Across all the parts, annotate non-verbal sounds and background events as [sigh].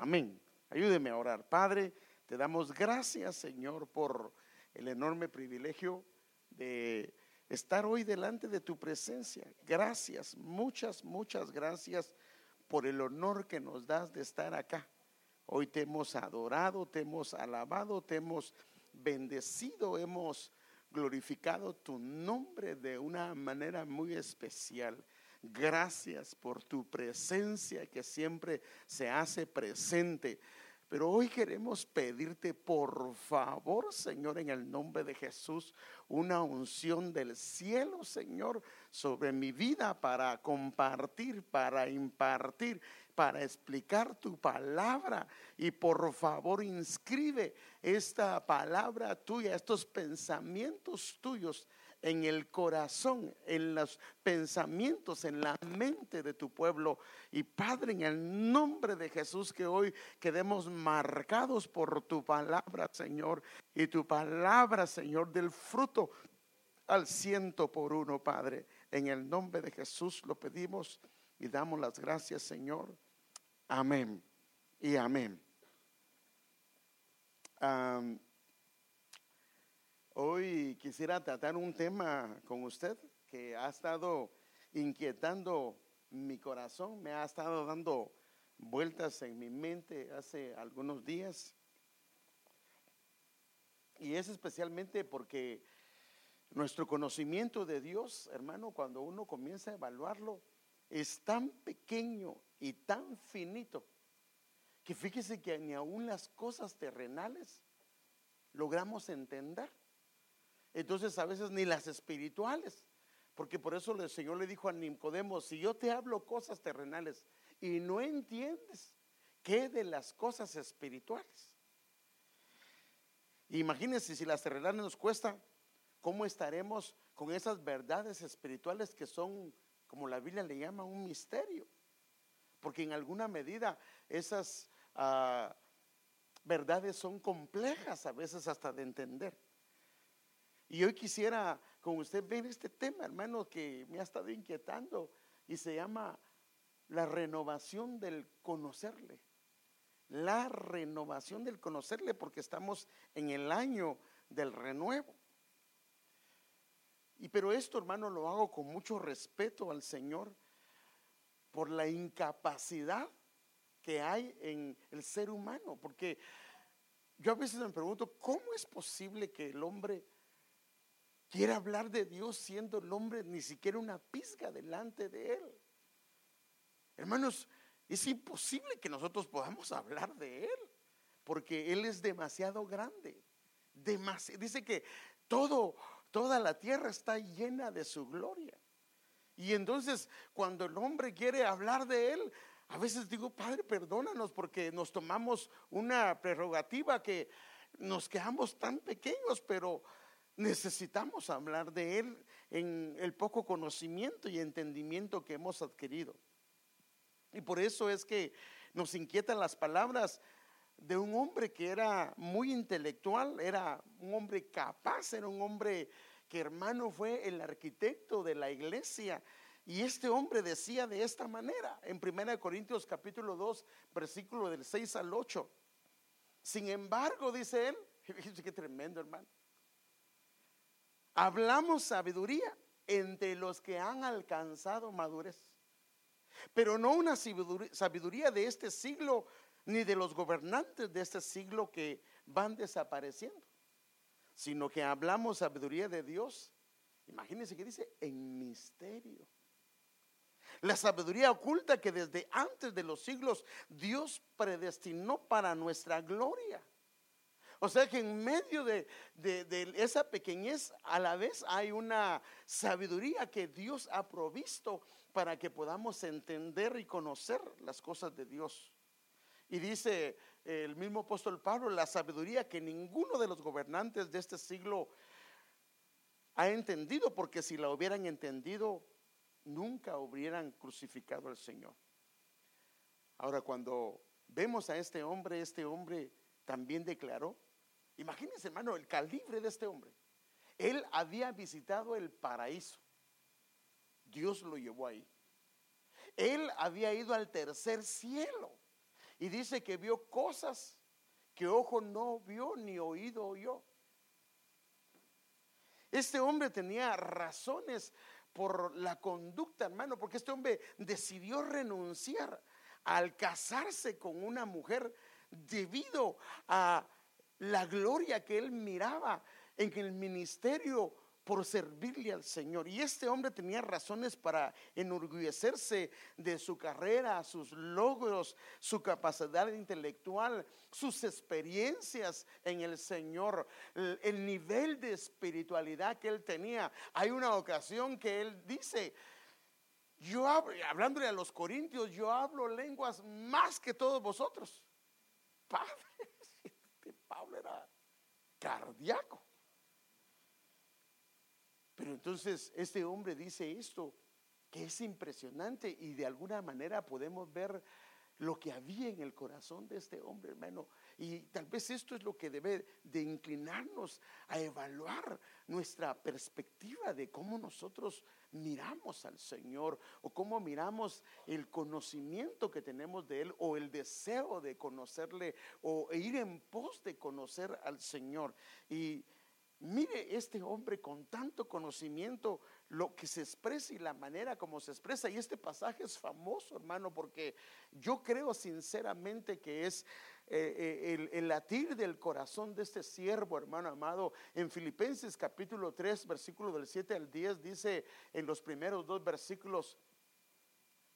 Amén. Ayúdeme a orar. Padre, te damos gracias, Señor, por el enorme privilegio de estar hoy delante de tu presencia. Gracias, muchas, muchas gracias por el honor que nos das de estar acá. Hoy te hemos adorado, te hemos alabado, te hemos bendecido, hemos glorificado tu nombre de una manera muy especial. Gracias por tu presencia que siempre se hace presente. Pero hoy queremos pedirte, por favor, Señor, en el nombre de Jesús, una unción del cielo, Señor, sobre mi vida para compartir, para impartir, para explicar tu palabra. Y por favor, inscribe esta palabra tuya, estos pensamientos tuyos en el corazón, en los pensamientos, en la mente de tu pueblo. Y Padre, en el nombre de Jesús, que hoy quedemos marcados por tu palabra, Señor, y tu palabra, Señor, del fruto al ciento por uno, Padre. En el nombre de Jesús lo pedimos y damos las gracias, Señor. Amén y amén. Hoy quisiera tratar un tema con usted que ha estado inquietando mi corazón, me ha estado dando vueltas en mi mente hace algunos días. Y es especialmente porque nuestro conocimiento de Dios, hermano, cuando uno comienza a evaluarlo, es tan pequeño y tan finito que fíjese que ni aún las cosas terrenales logramos entender. Entonces a veces ni las espirituales, porque por eso el Señor le dijo a Nicodemo, si yo te hablo cosas terrenales y no entiendes, ¿qué de las cosas espirituales? Imagínense si las terrenales nos cuesta, ¿cómo estaremos con esas verdades espirituales que son, como la Biblia le llama, un misterio? Porque en alguna medida esas ah, verdades son complejas a veces hasta de entender. Y hoy quisiera con usted ver este tema, hermano, que me ha estado inquietando y se llama la renovación del conocerle. La renovación del conocerle porque estamos en el año del renuevo. Y pero esto, hermano, lo hago con mucho respeto al Señor por la incapacidad que hay en el ser humano, porque yo a veces me pregunto, ¿cómo es posible que el hombre quiere hablar de Dios siendo el hombre ni siquiera una pizca delante de él. Hermanos, es imposible que nosotros podamos hablar de él, porque él es demasiado grande. dice que todo, toda la tierra está llena de su gloria. Y entonces, cuando el hombre quiere hablar de él, a veces digo, Padre, perdónanos porque nos tomamos una prerrogativa que nos quedamos tan pequeños, pero necesitamos hablar de Él en el poco conocimiento y entendimiento que hemos adquirido. Y por eso es que nos inquietan las palabras de un hombre que era muy intelectual, era un hombre capaz, era un hombre que hermano fue el arquitecto de la iglesia. Y este hombre decía de esta manera, en 1 Corintios capítulo 2, versículo del 6 al 8. Sin embargo, dice él, [laughs] qué tremendo hermano hablamos sabiduría entre los que han alcanzado madurez. Pero no una sabiduría de este siglo ni de los gobernantes de este siglo que van desapareciendo, sino que hablamos sabiduría de Dios. Imagínense que dice en misterio. La sabiduría oculta que desde antes de los siglos Dios predestinó para nuestra gloria. O sea que en medio de, esa pequeñez a la vez hay una sabiduría que Dios ha provisto para que podamos entender y conocer las cosas de Dios. Y dice el mismo apóstol Pablo, la sabiduría que ninguno de los gobernantes de este siglo ha entendido, porque si la hubieran entendido, nunca hubieran crucificado al Señor. Ahora, cuando vemos a este hombre, este hombre también declaró Imagínense, hermano, el calibre de este hombre. Él había visitado el paraíso. Dios lo llevó ahí. Él había ido al tercer cielo. Y dice que vio cosas que ojo no vio ni oído oyó. Este hombre tenía razones por la conducta, hermano, porque este hombre decidió renunciar al casarse con una mujer debido a la gloria que él miraba en el ministerio por servirle al Señor. Y este hombre tenía razones para enorgullecerse de su carrera, sus logros, su capacidad intelectual, sus experiencias en el Señor, el, nivel de espiritualidad que él tenía. Hay una ocasión que él dice, yo hablándole a los corintios, yo hablo lenguas más que todos vosotros. Padre, cardíaco. Pero entonces este hombre dice esto, que es impresionante y de alguna manera podemos ver lo que había en el corazón de este hombre, hermano. Y tal vez esto es lo que debe de inclinarnos a evaluar nuestra perspectiva de cómo nosotros miramos al Señor o cómo miramos el conocimiento que tenemos de Él o el deseo de conocerle o ir en pos de conocer al Señor. Y Mire este hombre con tanto conocimiento, lo que se expresa y la manera como se expresa. Y este pasaje es famoso, hermano, porque yo creo sinceramente que es eh, eh, el, latir del corazón de este siervo, hermano amado. En Filipenses capítulo 3, versículo del 7 al 10, dice en los primeros dos versículos,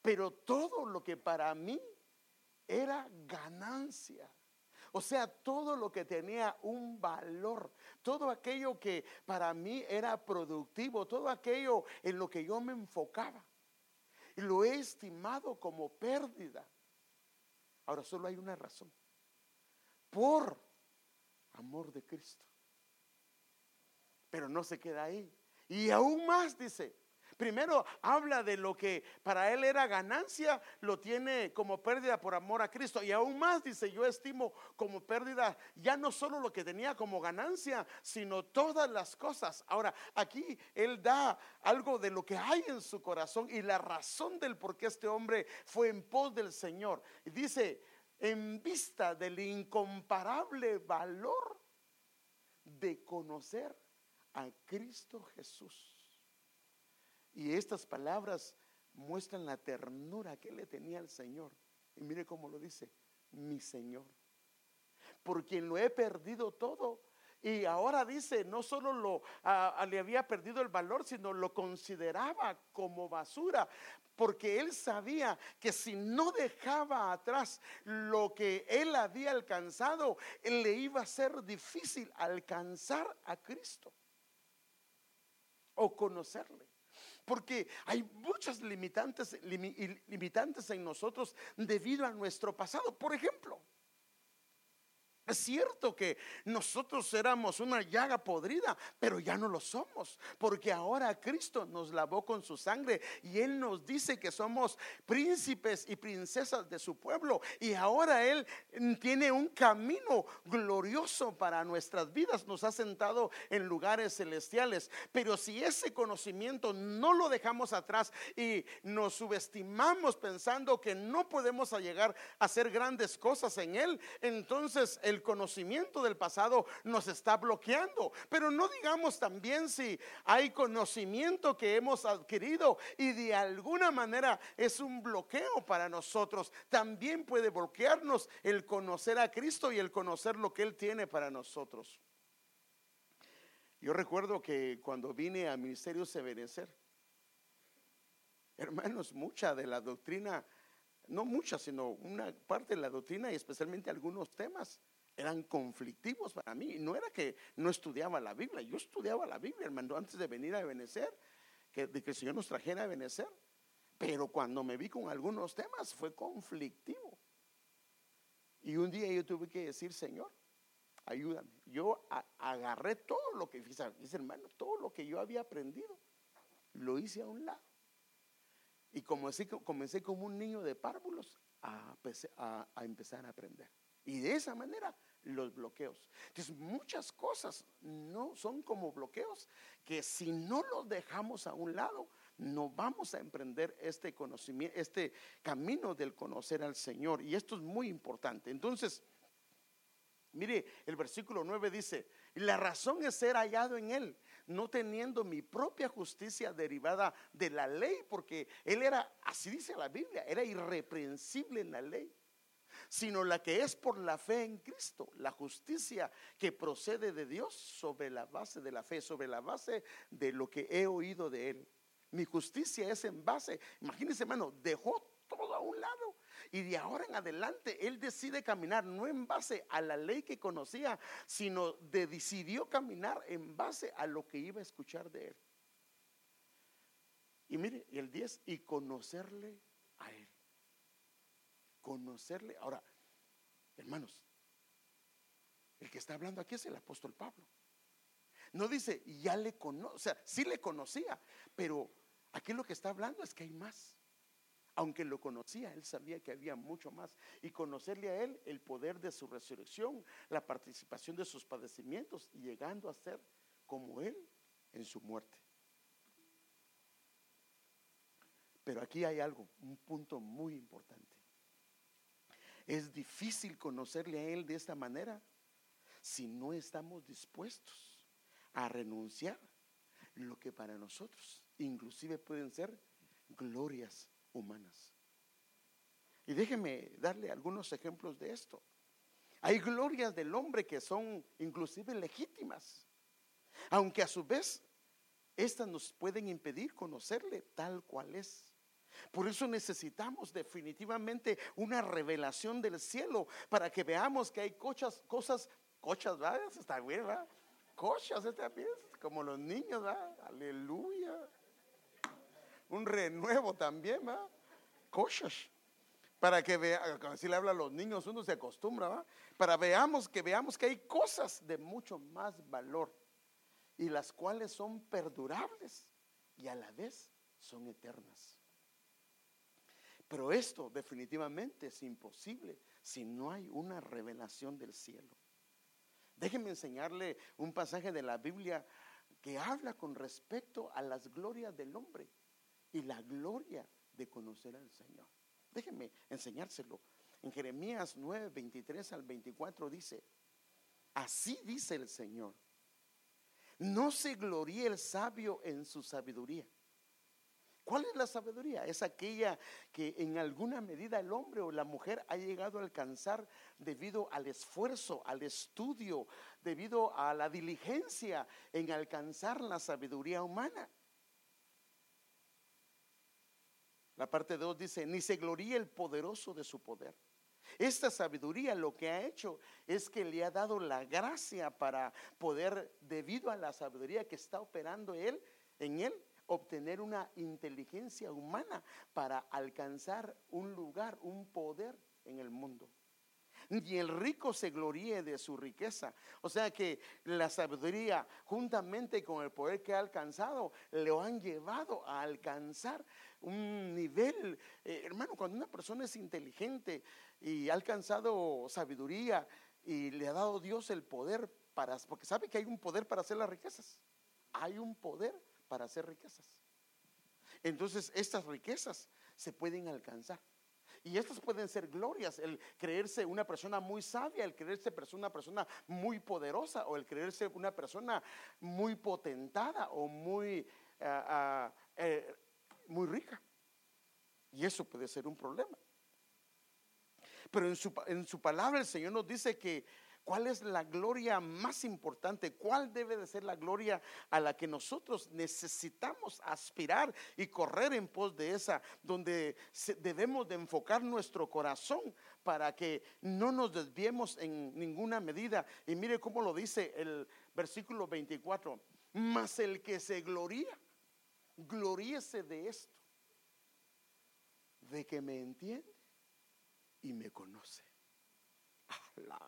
pero todo lo que para mí era ganancia o sea, todo lo que tenía un valor, todo aquello que para mí era productivo, todo aquello en lo que yo me enfocaba. Lo he estimado como pérdida. Ahora solo hay una razón. Por amor de Cristo. Pero no se queda ahí. Y aún más dice, Primero habla de lo que para él era ganancia, lo tiene como pérdida por amor a Cristo. Y aún más dice, yo estimo como pérdida ya no solo lo que tenía como ganancia, sino todas las cosas. Ahora, aquí él da algo de lo que hay en su corazón y la razón del por qué este hombre fue en pos del Señor. Dice, en vista del incomparable valor de conocer a Cristo Jesús y estas palabras muestran la ternura que le tenía al Señor. Y mire cómo lo dice, mi Señor. Por quien lo he perdido todo. Y ahora dice, no solo lo, le había perdido el valor, sino lo consideraba como basura, porque él sabía que si no dejaba atrás lo que él había alcanzado, le iba a ser difícil alcanzar a Cristo o conocerle. Porque hay muchas limitantes, limitantes en nosotros debido a nuestro pasado. Por ejemplo, es cierto que nosotros éramos una llaga podrida, pero ya no lo somos, porque ahora Cristo nos lavó con su sangre y Él nos dice que somos príncipes y princesas de su pueblo. Y ahora Él tiene un camino glorioso para nuestras vidas, nos ha sentado en lugares celestiales, pero si ese conocimiento no lo dejamos atrás y nos subestimamos pensando que no podemos llegar a hacer grandes cosas en Él, entonces el el conocimiento del pasado nos está bloqueando. Pero no digamos también si hay conocimiento que hemos adquirido y de alguna manera es un bloqueo para nosotros. También puede bloquearnos el conocer a Cristo y el conocer lo que Él tiene para nosotros. Yo recuerdo que cuando vine a Ministerio Severecer, hermanos, mucha de la doctrina, no mucha, sino una parte de la doctrina y especialmente algunos temas eran conflictivos para mí. No era que no estudiaba la Biblia, yo estudiaba la Biblia, hermano, antes de venir a Benecer, que, de que el Señor nos trajera a Benecer. Pero cuando me vi con algunos temas fue conflictivo. Y un día yo tuve que decir, Señor, ayúdame. Yo agarré todo lo que, dice hermano, todo lo que yo había aprendido, lo hice a un lado. Y comencé, comencé como un niño de párvulos a empezar a aprender. Y de esa manera los bloqueos. Entonces muchas cosas no son como bloqueos que si no los dejamos a un lado no vamos a emprender este conocimiento, este camino del conocer al Señor. Y esto es muy importante. Entonces, mire, el versículo 9 dice, la razón es ser hallado en Él, no teniendo mi propia justicia derivada de la ley, porque Él era, así dice la Biblia, era irreprensible en la ley sino la que es por la fe en Cristo, la justicia que procede de Dios sobre la base de la fe, sobre la base de lo que he oído de Él. Mi justicia es en base, imagínense hermano, dejó todo a un lado y de ahora en adelante él decide caminar no en base a la ley que conocía, sino de decidió caminar en base a lo que iba a escuchar de él. Y mire, el 10, y conocerle conocerle. Ahora, hermanos, el que está hablando aquí es el apóstol Pablo. No dice, ya le conoce, o sea, sí le conocía, pero aquí lo que está hablando es que hay más. Aunque lo conocía, él sabía que había mucho más. Y conocerle a él el poder de su resurrección, la participación de sus padecimientos, llegando a ser como él en su muerte. Pero aquí hay algo, un punto muy importante. Es difícil conocerle a Él de esta manera si no estamos dispuestos a renunciar lo que para nosotros inclusive pueden ser glorias humanas. Y déjeme darle algunos ejemplos de esto. Hay glorias del hombre que son inclusive legítimas, aunque a su vez estas nos pueden impedir conocerle tal cual es. Por eso necesitamos definitivamente una revelación del cielo para que veamos que hay cosas, cosas, cochas, ¿verdad? Está bien, ¿verdad? Cochas, está bien, como los niños, ¿verdad? Aleluya. Un renuevo también, ¿verdad? Cochas. Para que vea, si le habla a los niños, uno se acostumbra, ¿verdad? Para veamos que veamos que hay cosas de mucho más valor y las cuales son perdurables y a la vez son eternas. Pero esto definitivamente es imposible si no hay una revelación del cielo. Déjenme enseñarle un pasaje de la Biblia que habla con respecto a las glorias del hombre y la gloria de conocer al Señor. Déjenme enseñárselo. En Jeremías 9, 23 al 24 dice, así dice el Señor, no se gloríe el sabio en su sabiduría ¿Cuál es la sabiduría? Es aquella que en alguna medida el hombre o la mujer ha llegado a alcanzar debido al esfuerzo, al estudio, debido a la diligencia en alcanzar la sabiduría humana. La parte 2 dice, ni se gloríe el poderoso de su poder. Esta sabiduría lo que ha hecho es que le ha dado la gracia para poder, debido a la sabiduría que está operando él, en él, obtener una inteligencia humana para alcanzar un lugar, un poder en el mundo. Y el rico se gloríe de su riqueza. O sea que la sabiduría, juntamente con el poder que ha alcanzado, le han llevado a alcanzar un nivel. Eh, hermano, cuando una persona es inteligente y ha alcanzado sabiduría y le ha dado Dios el poder para, porque sabe que hay un poder para hacer las riquezas. Hay un poder para hacer riquezas. Entonces, estas riquezas se pueden alcanzar. Y estas pueden ser glorias, el creerse una persona muy sabia, el creerse una persona muy poderosa o el creerse una persona muy potentada o muy, ah, ah, eh, muy rica. Y eso puede ser un problema. Pero en su, en su palabra el Señor nos dice que ¿Cuál es la gloria más importante? ¿Cuál debe de ser la gloria a la que nosotros necesitamos aspirar y correr en pos de esa, donde debemos de enfocar nuestro corazón para que no nos desviemos en ninguna medida? Y mire cómo lo dice el versículo 24, mas el que se gloría, gloríese de esto, de que me entiende y me conoce. La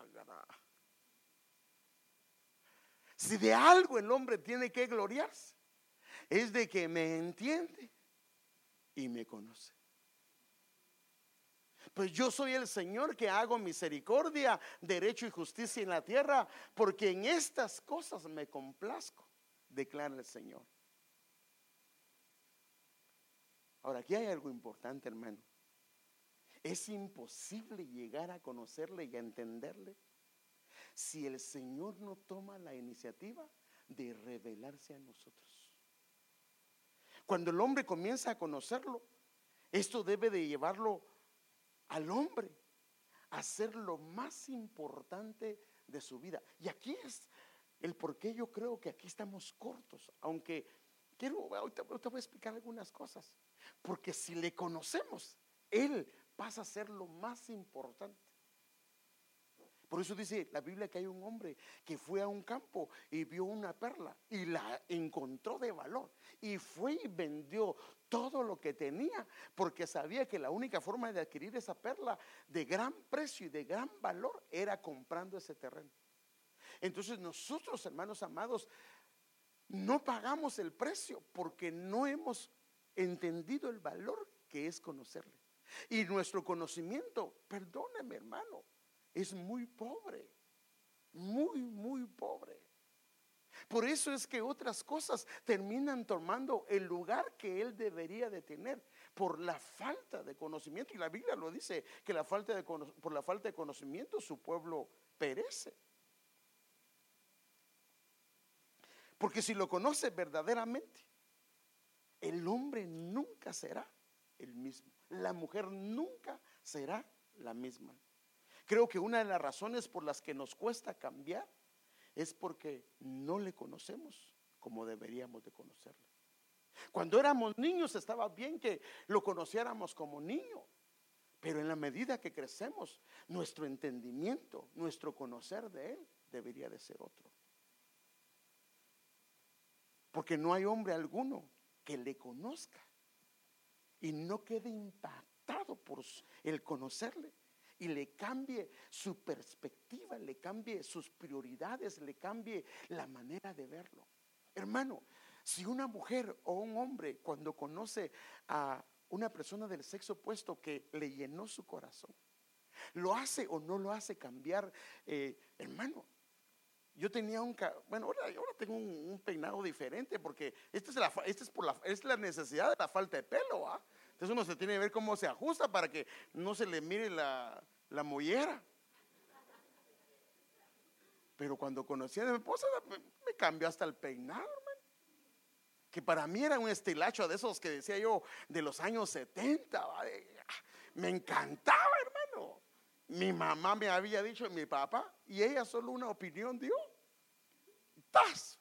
si de algo el hombre tiene que gloriarse, es de que me entiende y me conoce. Pues yo soy el Señor que hago misericordia, derecho y justicia en la tierra, porque en estas cosas me complazco, declara el Señor. Ahora, aquí hay algo importante, hermano. Es imposible llegar a conocerle y a entenderle si el Señor no toma la iniciativa de revelarse a nosotros. Cuando el hombre comienza a conocerlo, esto debe de llevarlo al hombre a ser lo más importante de su vida. Y aquí es el por qué yo creo que aquí estamos cortos, aunque quiero, ahorita, te voy a explicar algunas cosas, porque si le conocemos, Él pasa a ser lo más importante. Por eso dice la Biblia que hay un hombre que fue a un campo y vio una perla y la encontró de valor y fue y vendió todo lo que tenía porque sabía que la única forma de adquirir esa perla de gran precio y de gran valor era comprando ese terreno. Entonces nosotros, hermanos amados, no pagamos el precio porque no hemos entendido el valor que es conocerle. Y nuestro conocimiento, perdóneme hermano, es muy pobre, muy, muy pobre. Por eso es que otras cosas terminan tomando el lugar que él debería de tener por la falta de conocimiento. Y la Biblia lo dice, que la falta de, por la falta de conocimiento su pueblo perece. Porque si lo conoce verdaderamente, el hombre nunca será el mismo. La mujer nunca será la misma. Creo que una de las razones por las que nos cuesta cambiar es porque no le conocemos como deberíamos de conocerle. Cuando éramos niños estaba bien que lo conociéramos como niño, pero en la medida que crecemos, nuestro entendimiento, nuestro conocer de Él debería de ser otro. Porque no hay hombre alguno que le conozca y no quede impactado por el conocerle y le cambie su perspectiva, le cambie sus prioridades, le cambie la manera de verlo. Hermano, si una mujer o un hombre cuando conoce a una persona del sexo opuesto que le llenó su corazón, lo hace o no lo hace cambiar, eh, hermano, yo tenía un, bueno, ahora, tengo un, peinado diferente porque esta es, la, es, por la, es la necesidad de la falta de pelo, ¿ah? Entonces uno se tiene que ver cómo se ajusta para que no se le mire la, la mollera. Pero cuando conocí a mi esposa, me, cambió hasta el peinado, hermano. Que para mí era un estilacho de esos que decía yo de los años 70. Me encantaba, hermano. Mi mamá me había dicho, mi papá, y ella solo una opinión dio. ¡Tas!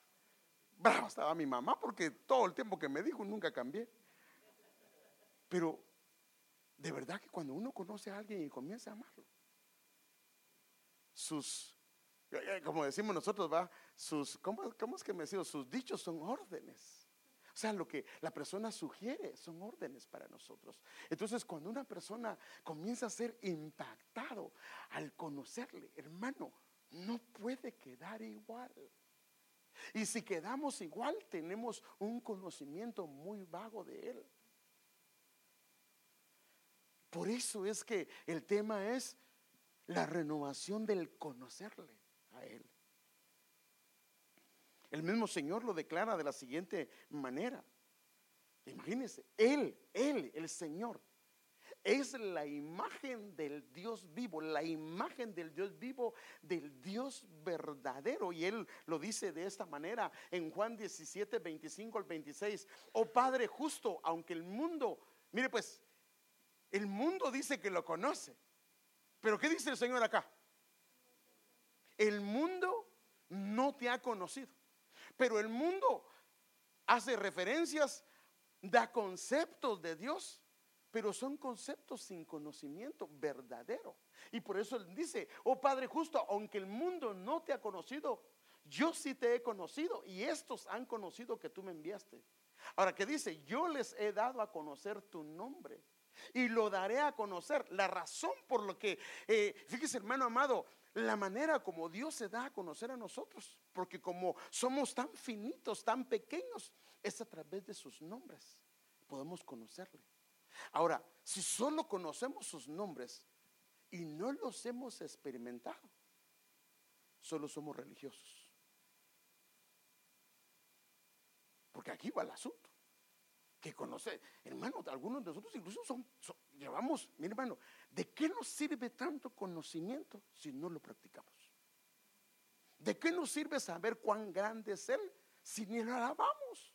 Bravo estaba mi mamá porque todo el tiempo que me dijo nunca cambié. Pero de verdad que cuando uno conoce a alguien y comienza a amarlo, sus, eh, eh, como decimos nosotros, va, sus, ¿cómo, es que me decimos? Sus dichos son órdenes. O sea, lo que la persona sugiere son órdenes para nosotros. Entonces, cuando una persona comienza a ser impactado al conocerle, hermano, no puede quedar igual. Y si quedamos igual, tenemos un conocimiento muy vago de él. Por eso es que el tema es la renovación del conocerle a Él. El mismo Señor lo declara de la siguiente manera. Imagínense, Él, Él, el Señor, es la imagen del Dios vivo, la imagen del Dios vivo, del Dios verdadero. Y Él lo dice de esta manera en Juan 17, 25 al 26. Oh Padre justo, aunque el mundo, mire pues, el mundo dice que lo conoce. Pero ¿qué dice el Señor acá? El mundo no te ha conocido. Pero el mundo hace referencias, da conceptos de Dios, pero son conceptos sin conocimiento verdadero. Y por eso él dice, oh Padre justo, aunque el mundo no te ha conocido, yo sí te he conocido y estos han conocido que tú me enviaste. Ahora, ¿qué dice? Yo les he dado a conocer tu nombre y lo daré a conocer. La razón por lo que, eh, fíjese hermano amado, la manera como Dios se da a conocer a nosotros, porque como somos tan finitos, tan pequeños, es a través de sus nombres. Podemos conocerle. Ahora, si solo conocemos sus nombres y no los hemos experimentado, solo somos religiosos. Porque aquí va el asunto que conocer. Hermano, algunos de nosotros incluso son, llevamos, mi hermano, ¿de qué nos sirve tanto conocimiento si no lo practicamos? ¿De qué nos sirve saber cuán grande es Él si ni lo alabamos?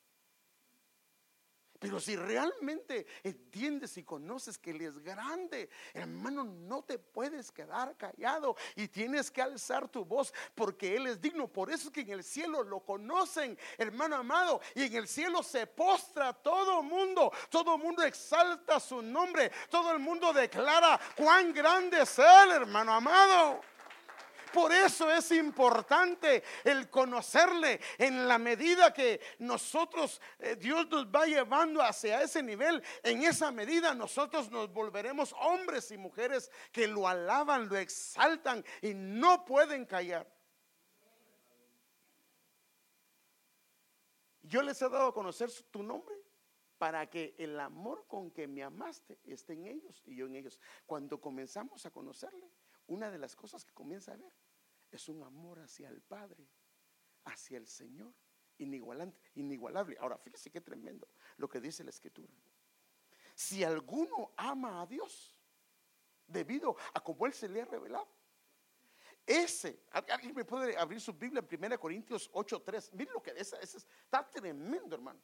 Pero si realmente entiendes y conoces que Él es grande, hermano, no te puedes quedar callado y tienes que alzar tu voz porque Él es digno. Por eso es que en el cielo lo conocen, hermano amado, y en el cielo se postra todo mundo, todo mundo exalta su nombre, todo el mundo declara cuán grande es Él, hermano amado. Por eso es importante el conocerle en la medida que nosotros, eh, Dios nos va llevando hacia ese nivel. En esa medida nosotros nos volveremos hombres y mujeres que lo alaban, lo exaltan y no pueden callar. Yo les he dado a conocer tu nombre para que el amor con que me amaste esté en ellos y yo en ellos. Cuando comenzamos a conocerle, una de las cosas que comienza a ver es un amor hacia el Padre, hacia el Señor, inigualable. Ahora, fíjese qué tremendo lo que dice la Escritura. Si alguno ama a Dios, debido a como Él se le ha revelado, ese, alguien me puede abrir su Biblia en 1 Corintios 8:3. Miren lo que es, está tremendo, hermano.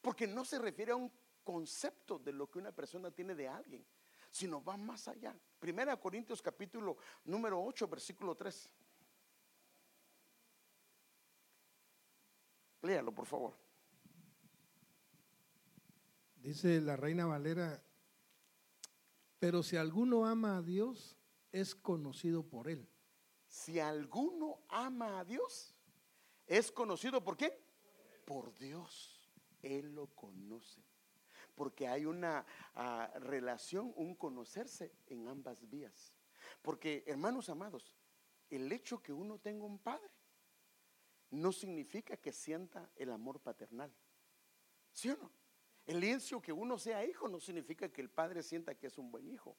Porque no se refiere a un concepto de lo que una persona tiene de alguien, sino va más allá. Primera Corintios capítulo número 8, versículo 3. Léalo, por favor. Dice la reina Valera, pero si alguno ama a Dios, es conocido por él. Si alguno ama a Dios, es conocido por qué? Por Dios. Él lo conoce porque hay una ah, relación, un conocerse en ambas vías. Porque, hermanos amados, el hecho que uno tenga un padre no significa que sienta el amor paternal. ¿Sí o no? El hecho que uno sea hijo no significa que el padre sienta que es un buen hijo.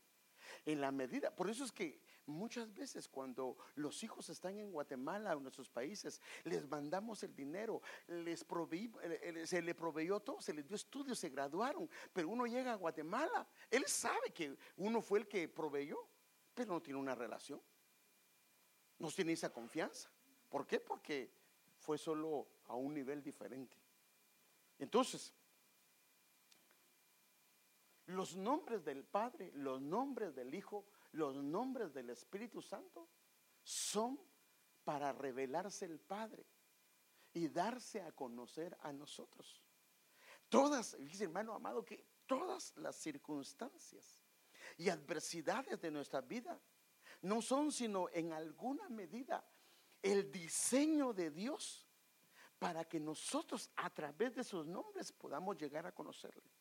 En la medida, por eso es que Muchas veces cuando los hijos están en Guatemala o en nuestros países, les mandamos el dinero, les eh, eh, se le proveyó todo, se les dio estudios, se graduaron, pero uno llega a Guatemala, él sabe que uno fue el que proveyó, pero no tiene una relación, no tiene esa confianza. ¿Por qué? Porque fue solo a un nivel diferente. Entonces, los nombres del Padre, los nombres del Hijo, los nombres del Espíritu Santo son para revelarse el Padre y darse a conocer a nosotros. Todas, dice hermano amado, que todas las circunstancias y adversidades de nuestra vida no son sino en alguna medida el diseño de Dios para que nosotros a través de sus nombres podamos llegar a conocerle.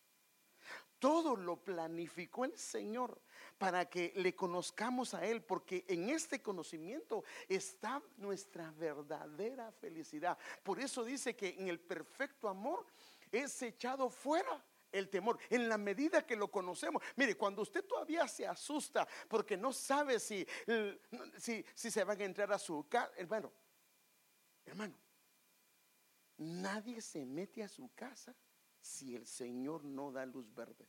Todo lo planificó el Señor para que le conozcamos a Él, porque en este conocimiento está nuestra verdadera felicidad. Por eso dice que en el perfecto amor es echado fuera el temor, en la medida que lo conocemos. Mire, cuando usted todavía se asusta porque no sabe si, si, se van a entrar a su casa, hermano, hermano, nadie se mete a su casa si el Señor no da luz verde.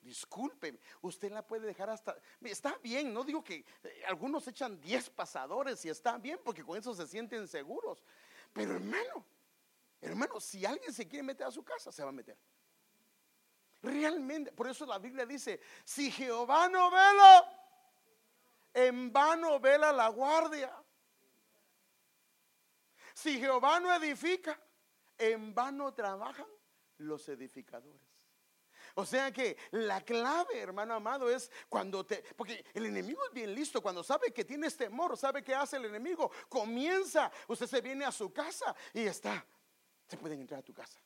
Disculpe, usted la puede dejar hasta... Está bien, no digo que eh, algunos echan 10 pasadores y está bien porque con eso se sienten seguros. Pero hermano, hermano, si alguien se quiere meter a su casa, se va a meter. Realmente, por eso la Biblia dice, si Jehová no vela, en vano vela la guardia. Si Jehová no edifica, en vano trabajan los edificadores. O sea que la clave, hermano amado, es cuando te... Porque el enemigo es bien listo, cuando sabe que tienes temor, sabe qué hace el enemigo, comienza, usted se viene a su casa y está, se pueden entrar a tu casa.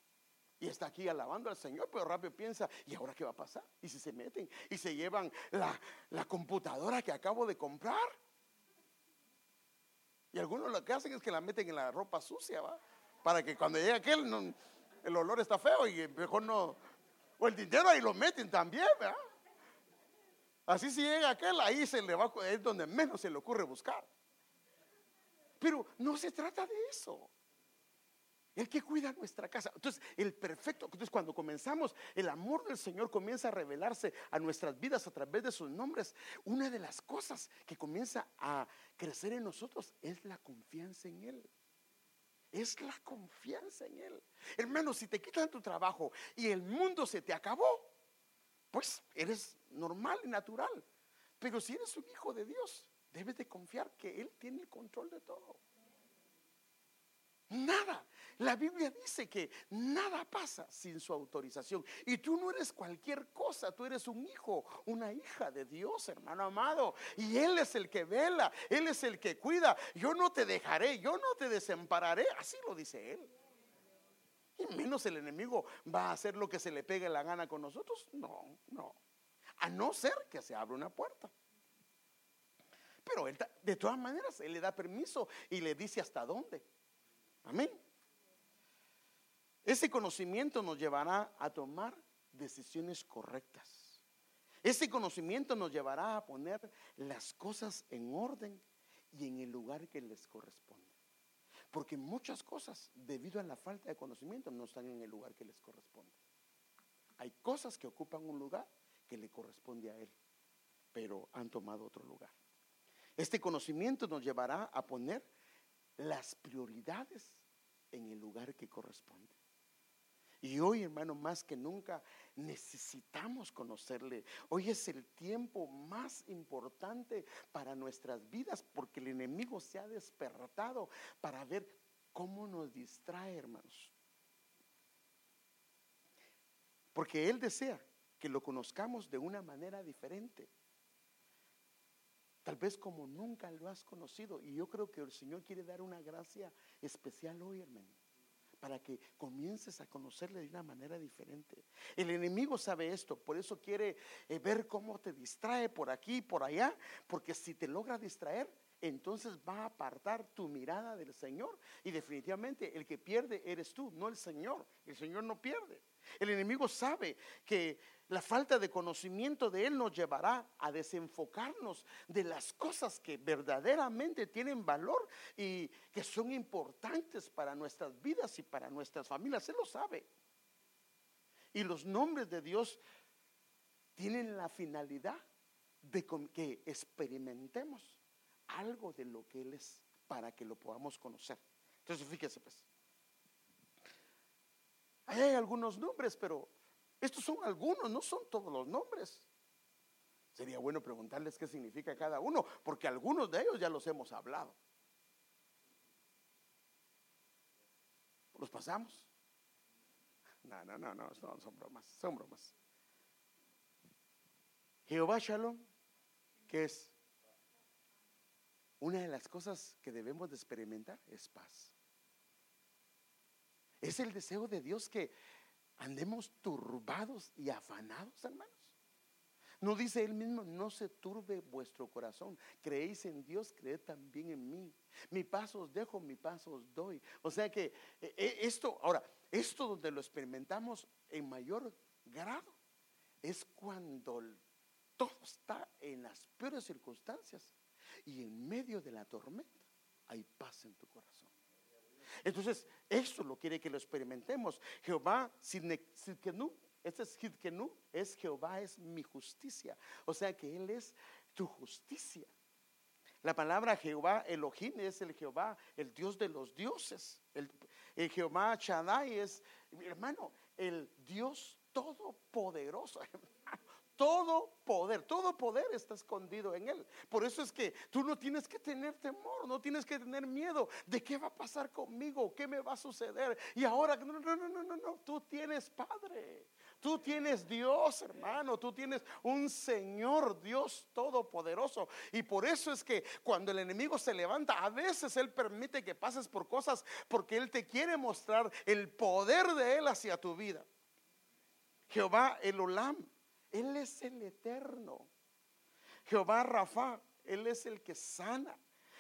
Y está aquí alabando al Señor, pero rápido piensa, ¿y ahora qué va a pasar? Y si se meten y se llevan la, la computadora que acabo de comprar. Y algunos lo que hacen es que la meten en la ropa sucia, ¿va? Para que cuando llegue aquel... No, el olor está feo y mejor no. O el dinero ahí lo meten también, ¿verdad? Así si llega aquel, ahí se le va, es donde menos se le ocurre buscar. Pero no se trata de eso. el que cuida nuestra casa. Entonces, el perfecto. Entonces, cuando comenzamos, el amor del Señor comienza a revelarse a nuestras vidas a través de sus nombres. Una de las cosas que comienza a crecer en nosotros es la confianza en Él. Es la confianza en Él. Hermano, si te quitan tu trabajo y el mundo se te acabó, pues eres normal y natural. Pero si eres un hijo de Dios, debes de confiar que Él tiene el control de todo. Nada. La Biblia dice que nada pasa sin su autorización. Y tú no eres cualquier cosa, tú eres un hijo, una hija de Dios, hermano amado. Y Él es el que vela, Él es el que cuida. Yo no te dejaré, yo no te desampararé. Así lo dice Él. Y menos el enemigo va a hacer lo que se le pegue la gana con nosotros. No, no. A no ser que se abra una puerta. Pero él, de todas maneras, Él le da permiso y le dice hasta dónde. Amén. Ese conocimiento nos llevará a tomar decisiones correctas. Ese conocimiento nos llevará a poner las cosas en orden y en el lugar que les corresponde. Porque muchas cosas, debido a la falta de conocimiento, no están en el lugar que les corresponde. Hay cosas que ocupan un lugar que le corresponde a él, pero han tomado otro lugar. Este conocimiento nos llevará a poner las prioridades en el lugar que corresponde. Y hoy, hermano, más que nunca necesitamos conocerle. Hoy es el tiempo más importante para nuestras vidas porque el enemigo se ha despertado para ver cómo nos distrae, hermanos. Porque Él desea que lo conozcamos de una manera diferente. Tal vez como nunca lo has conocido. Y yo creo que el Señor quiere dar una gracia especial hoy, hermano. Para que comiences a conocerle de una manera diferente. El enemigo sabe esto, por eso quiere eh, ver cómo te distrae por aquí y por allá. Porque si te logra distraer, entonces va a apartar tu mirada del Señor. Y definitivamente el que pierde eres tú, no el Señor. El Señor no pierde. El enemigo sabe que la falta de conocimiento de Él nos llevará a desenfocarnos de las cosas que verdaderamente tienen valor y que son importantes para nuestras vidas y para nuestras familias. Él lo sabe. Y los nombres de Dios tienen la finalidad de que experimentemos algo de lo que Él es para que lo podamos conocer. Entonces, fíjese pues. Hay algunos nombres, pero estos son algunos, no son todos los nombres. Sería bueno preguntarles qué significa cada uno, porque algunos de ellos ya los hemos hablado. ¿Los pasamos? No, no, no, no, son, son bromas, son bromas. Jehová Shalom, que es una de las cosas que debemos de experimentar, es paz. Es el deseo de Dios que andemos turbados y afanados, hermanos. No dice él mismo, no se turbe vuestro corazón. Creéis en Dios, creed también en mí. Mi paso os dejo, mi paso os doy. O sea que e, e, esto, ahora, esto donde lo experimentamos en mayor grado es cuando todo está en las peores circunstancias y en medio de la tormenta hay paz en tu corazón. Entonces, eso lo quiere que lo experimentemos. Jehová, Sidkenu, este es Sidkenu, es Jehová es mi justicia. O sea que Él es tu justicia. La palabra Jehová Elohim es el Jehová, el Dios de los dioses. El, el Jehová Shaddai es, hermano, el Dios todopoderoso. [laughs] Todo poder, todo poder está escondido en Él. Por eso es que tú no tienes que tener temor, no tienes que tener miedo de qué va a pasar conmigo, qué me va a suceder. Y ahora, no, no, no, no, no, no, tú tienes Padre. Tú tienes Dios, hermano, tú tienes un Señor, Dios todopoderoso. Y por eso es que cuando el enemigo se levanta, a veces Él permite que pases por cosas porque Él te quiere mostrar el poder de Él hacia tu vida. Jehová el Olam él es el eterno. Jehová Rafa, Él es el que sana.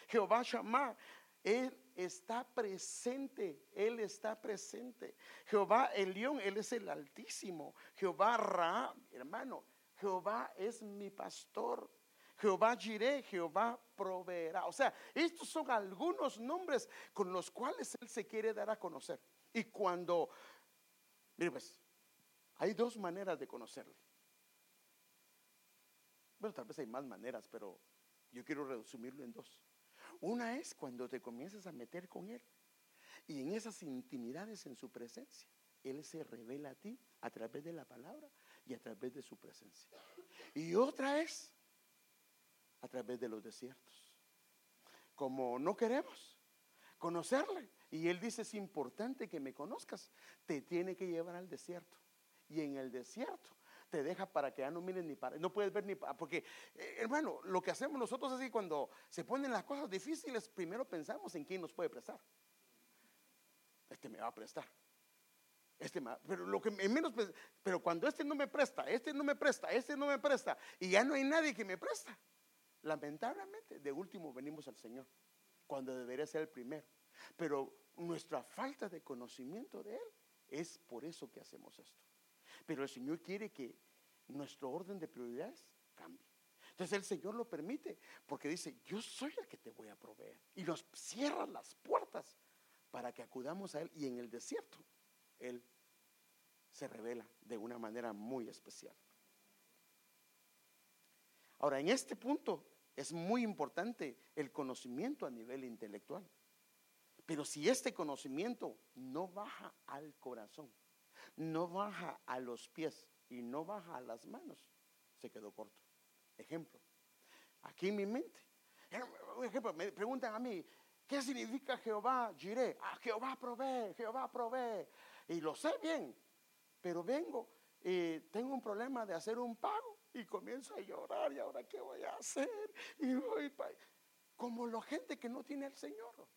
Jehová Shammah, Él está presente, Él está presente. Jehová Elión, Él es el Altísimo. Jehová Ra, hermano, Jehová es mi pastor. Jehová Jireh, Jehová proveerá. O sea, estos son algunos nombres con los cuales Él se quiere dar a conocer. Y cuando, mire pues, hay dos maneras de conocerle. Bueno, tal vez hay más maneras, pero yo quiero resumirlo en dos. Una es cuando te comienzas a meter con Él y en esas intimidades en su presencia, Él se revela a ti a través de la palabra y a través de su presencia. Y otra es a través de los desiertos. Como no queremos conocerle. Y Él dice, es importante que me conozcas. Te tiene que llevar al desierto. Y en el desierto te deja para que ya no mires ni para, no puedes ver ni para, porque eh, hermano, lo que hacemos nosotros así cuando se ponen las cosas difíciles, primero pensamos en quién nos puede prestar. Este me va a prestar. Este pero lo que menos, pero cuando este no me presta, este no me presta, este no me presta, y ya no hay nadie que me presta. Lamentablemente, de último venimos al Señor, cuando debería ser el primero. Pero nuestra falta de conocimiento de Él es por eso que hacemos esto. Pero el Señor quiere que nuestro orden de prioridades cambie. Entonces el Señor lo permite porque dice, yo soy el que te voy a proveer. Y nos cierra las puertas para que acudamos a Él. Y en el desierto, Él se revela de una manera muy especial. Ahora, en este punto es muy importante el conocimiento a nivel intelectual. Pero si este conocimiento no baja al corazón, no baja a los pies y no baja a las manos, se quedó corto. Ejemplo, aquí en mi mente, un ejemplo, me preguntan a mí, ¿qué significa Jehová Jiré? Ah, Jehová provee, Jehová provee. Y lo sé bien, pero vengo y tengo un problema de hacer un pago y comienzo a llorar y ahora qué voy a hacer. Y voy como la gente que no tiene al Señor.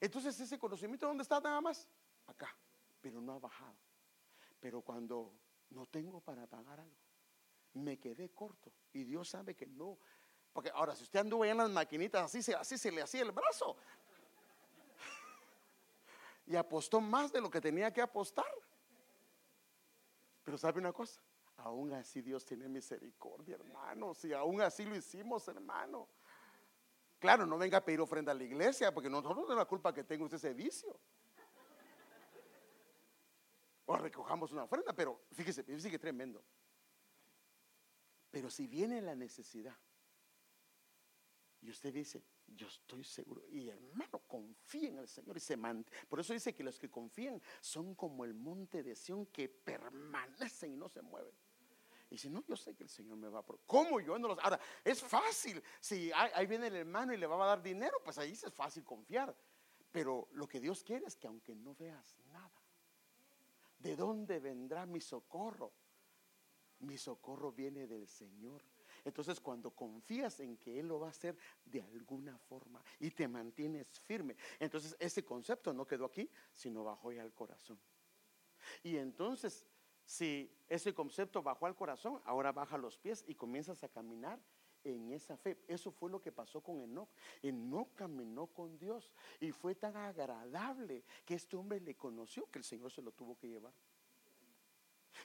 Entonces ese conocimiento, ¿dónde está nada más? Acá pero no ha bajado. Pero cuando no tengo para pagar algo, me quedé corto. Y Dios sabe que no. Porque ahora, si usted anduvo en las maquinitas, así se, le hacía el brazo. [laughs] Y apostó más de lo que tenía que apostar. Pero sabe una cosa, aún así Dios tiene misericordia, hermanos. Y aún así lo hicimos, hermano. Claro, no venga a pedir ofrenda a la iglesia, porque nosotros no tenemos la culpa que tenga usted ese vicio o recojamos una ofrenda, pero fíjese, fíjese que tremendo. Pero si viene la necesidad y usted dice, yo estoy seguro, y hermano, confía en el Señor y se mantiene. Por eso dice que los que confían son como el monte de Sión que permanecen y no se mueven. Y si no, yo sé que el Señor me va a... ¿Cómo yo no los... Ahora, es fácil. Si ahí viene el hermano y le va a dar dinero, pues ahí es fácil confiar. Pero lo que Dios quiere es que aunque no veas nada, ¿De dónde vendrá mi socorro? Mi socorro viene del Señor. Entonces cuando confías en que Él lo va a hacer de alguna forma y te mantienes firme, entonces ese concepto no quedó aquí, sino bajó ya al corazón. Y entonces, si ese concepto bajó al corazón, ahora baja los pies y comienzas a caminar en esa fe. Eso fue lo que pasó con Enoch. Enoch caminó con Dios y fue tan agradable que este hombre le conoció que el Señor se lo tuvo que llevar.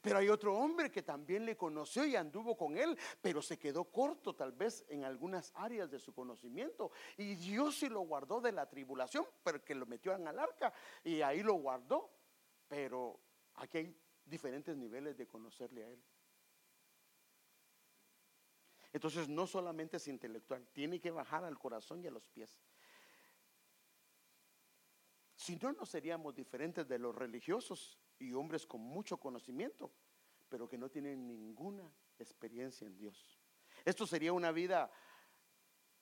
Pero hay otro hombre que también le conoció y anduvo con él, pero se quedó corto tal vez en algunas áreas de su conocimiento. Y Dios sí lo guardó de la tribulación, pero que lo metió en el arca y ahí lo guardó. Pero aquí hay diferentes niveles de conocerle a él. Entonces no solamente es intelectual, tiene que bajar al corazón y a los pies. Si no, no seríamos diferentes de los religiosos y hombres con mucho conocimiento, pero que no tienen ninguna experiencia en Dios. Esto sería una vida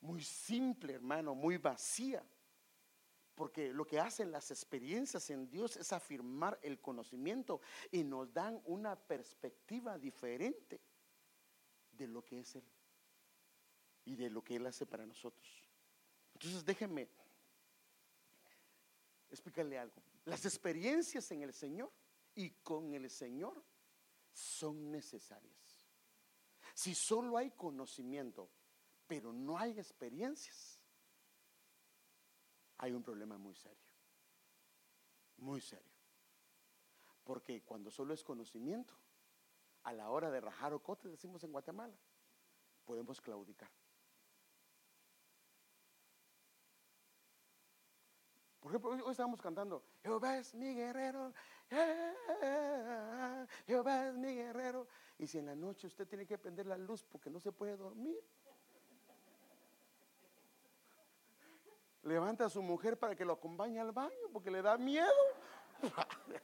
muy simple, hermano, muy vacía, porque lo que hacen las experiencias en Dios es afirmar el conocimiento y nos dan una perspectiva diferente de lo que es Él y de lo que Él hace para nosotros. Entonces déjenme explicarle algo. Las experiencias en el Señor y con el Señor son necesarias. Si solo hay conocimiento, pero no hay experiencias, hay un problema muy serio. Muy serio. Porque cuando solo es conocimiento, a la hora de rajar o cote, decimos en Guatemala, podemos claudicar. Por ejemplo, hoy, estábamos cantando, Jehová es mi guerrero, eh, Jehová es mi guerrero. Y si en la noche usted tiene que prender la luz porque no se puede dormir, levanta a su mujer para que lo acompañe al baño porque le da miedo. [laughs]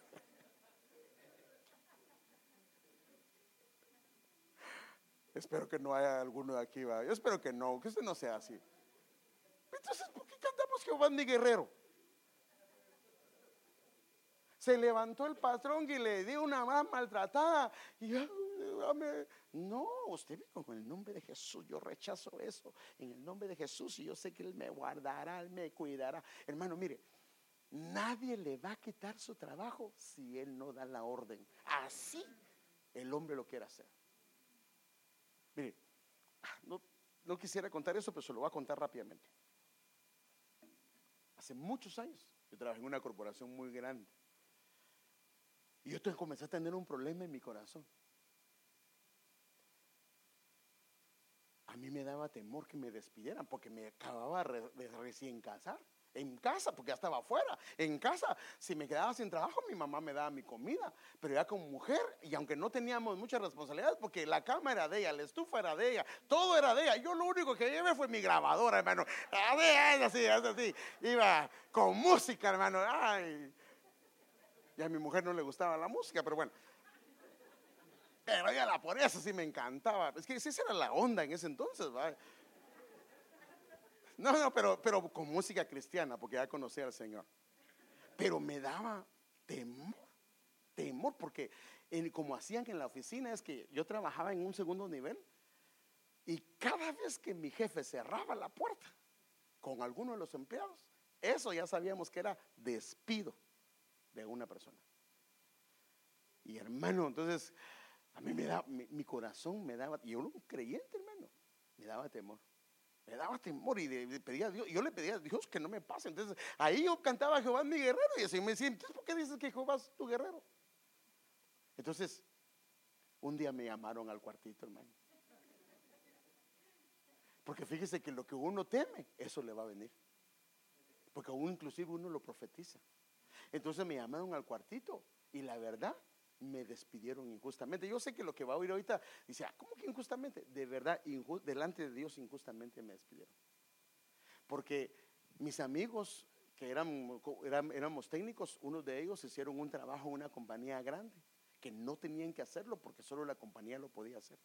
espero que no haya alguno de aquí, ¿va? yo espero que no, que usted no sea así. Entonces, ¿por qué cantamos Jehová mi guerrero? Se levantó el patrón y le dio una más maltratada. Y no, usted ve con el nombre de Jesús. Yo rechazo eso en el nombre de Jesús y yo sé que Él me guardará, Él me cuidará. Hermano, mire, nadie le va a quitar su trabajo si Él no da la orden. Así el hombre lo quiere hacer. Mire, no, no quisiera contar eso, pero se lo voy a contar rápidamente. Hace muchos años yo trabajé en una corporación muy grande. Y yo comencé a tener un problema en mi corazón. A mí me daba temor que me despidieran porque me acababa de recién casar. En casa, porque ya estaba afuera. En casa, si me quedaba sin trabajo, mi mamá me daba mi comida. Pero ya como mujer, y aunque no teníamos muchas responsabilidades, porque la cama era de ella, la estufa era de ella, todo era de ella. Yo lo único que llevé fue mi grabadora, hermano. Así, es así. Iba con música, hermano. Ay. Y a mi mujer no le gustaba la música, pero bueno. Pero ya la por eso sí me encantaba. Es que esa era la onda en ese entonces. No, no, pero, pero con música cristiana, porque ya conocía al Señor. Pero me daba temor, temor, porque como hacían en la oficina, es que yo trabajaba en un segundo nivel y cada vez que mi jefe cerraba la puerta con alguno de los empleados, eso ya sabíamos que era despido de una persona. Y hermano, entonces a mí me da, mi, corazón me daba, y yo un creyente hermano, me daba temor me daba temor y le, pedía a Dios, yo le pedía a Dios que no me pase. Entonces ahí yo cantaba Jehová mi guerrero y así me decía, entonces ¿por qué dices que Jehová es tu guerrero? Entonces, un día me llamaron al cuartito, hermano. Porque fíjese que lo que uno teme, eso le va a venir. Porque aún inclusive uno lo profetiza. Entonces me llamaron al cuartito y la verdad me despidieron injustamente. Yo sé que lo que va a oír ahorita dice, ah, ¿cómo que injustamente? De verdad, delante de Dios injustamente me despidieron. Porque mis amigos que eran, éramos técnicos, unos de ellos hicieron un trabajo en una compañía grande, que no tenían que hacerlo porque solo la compañía lo podía hacer.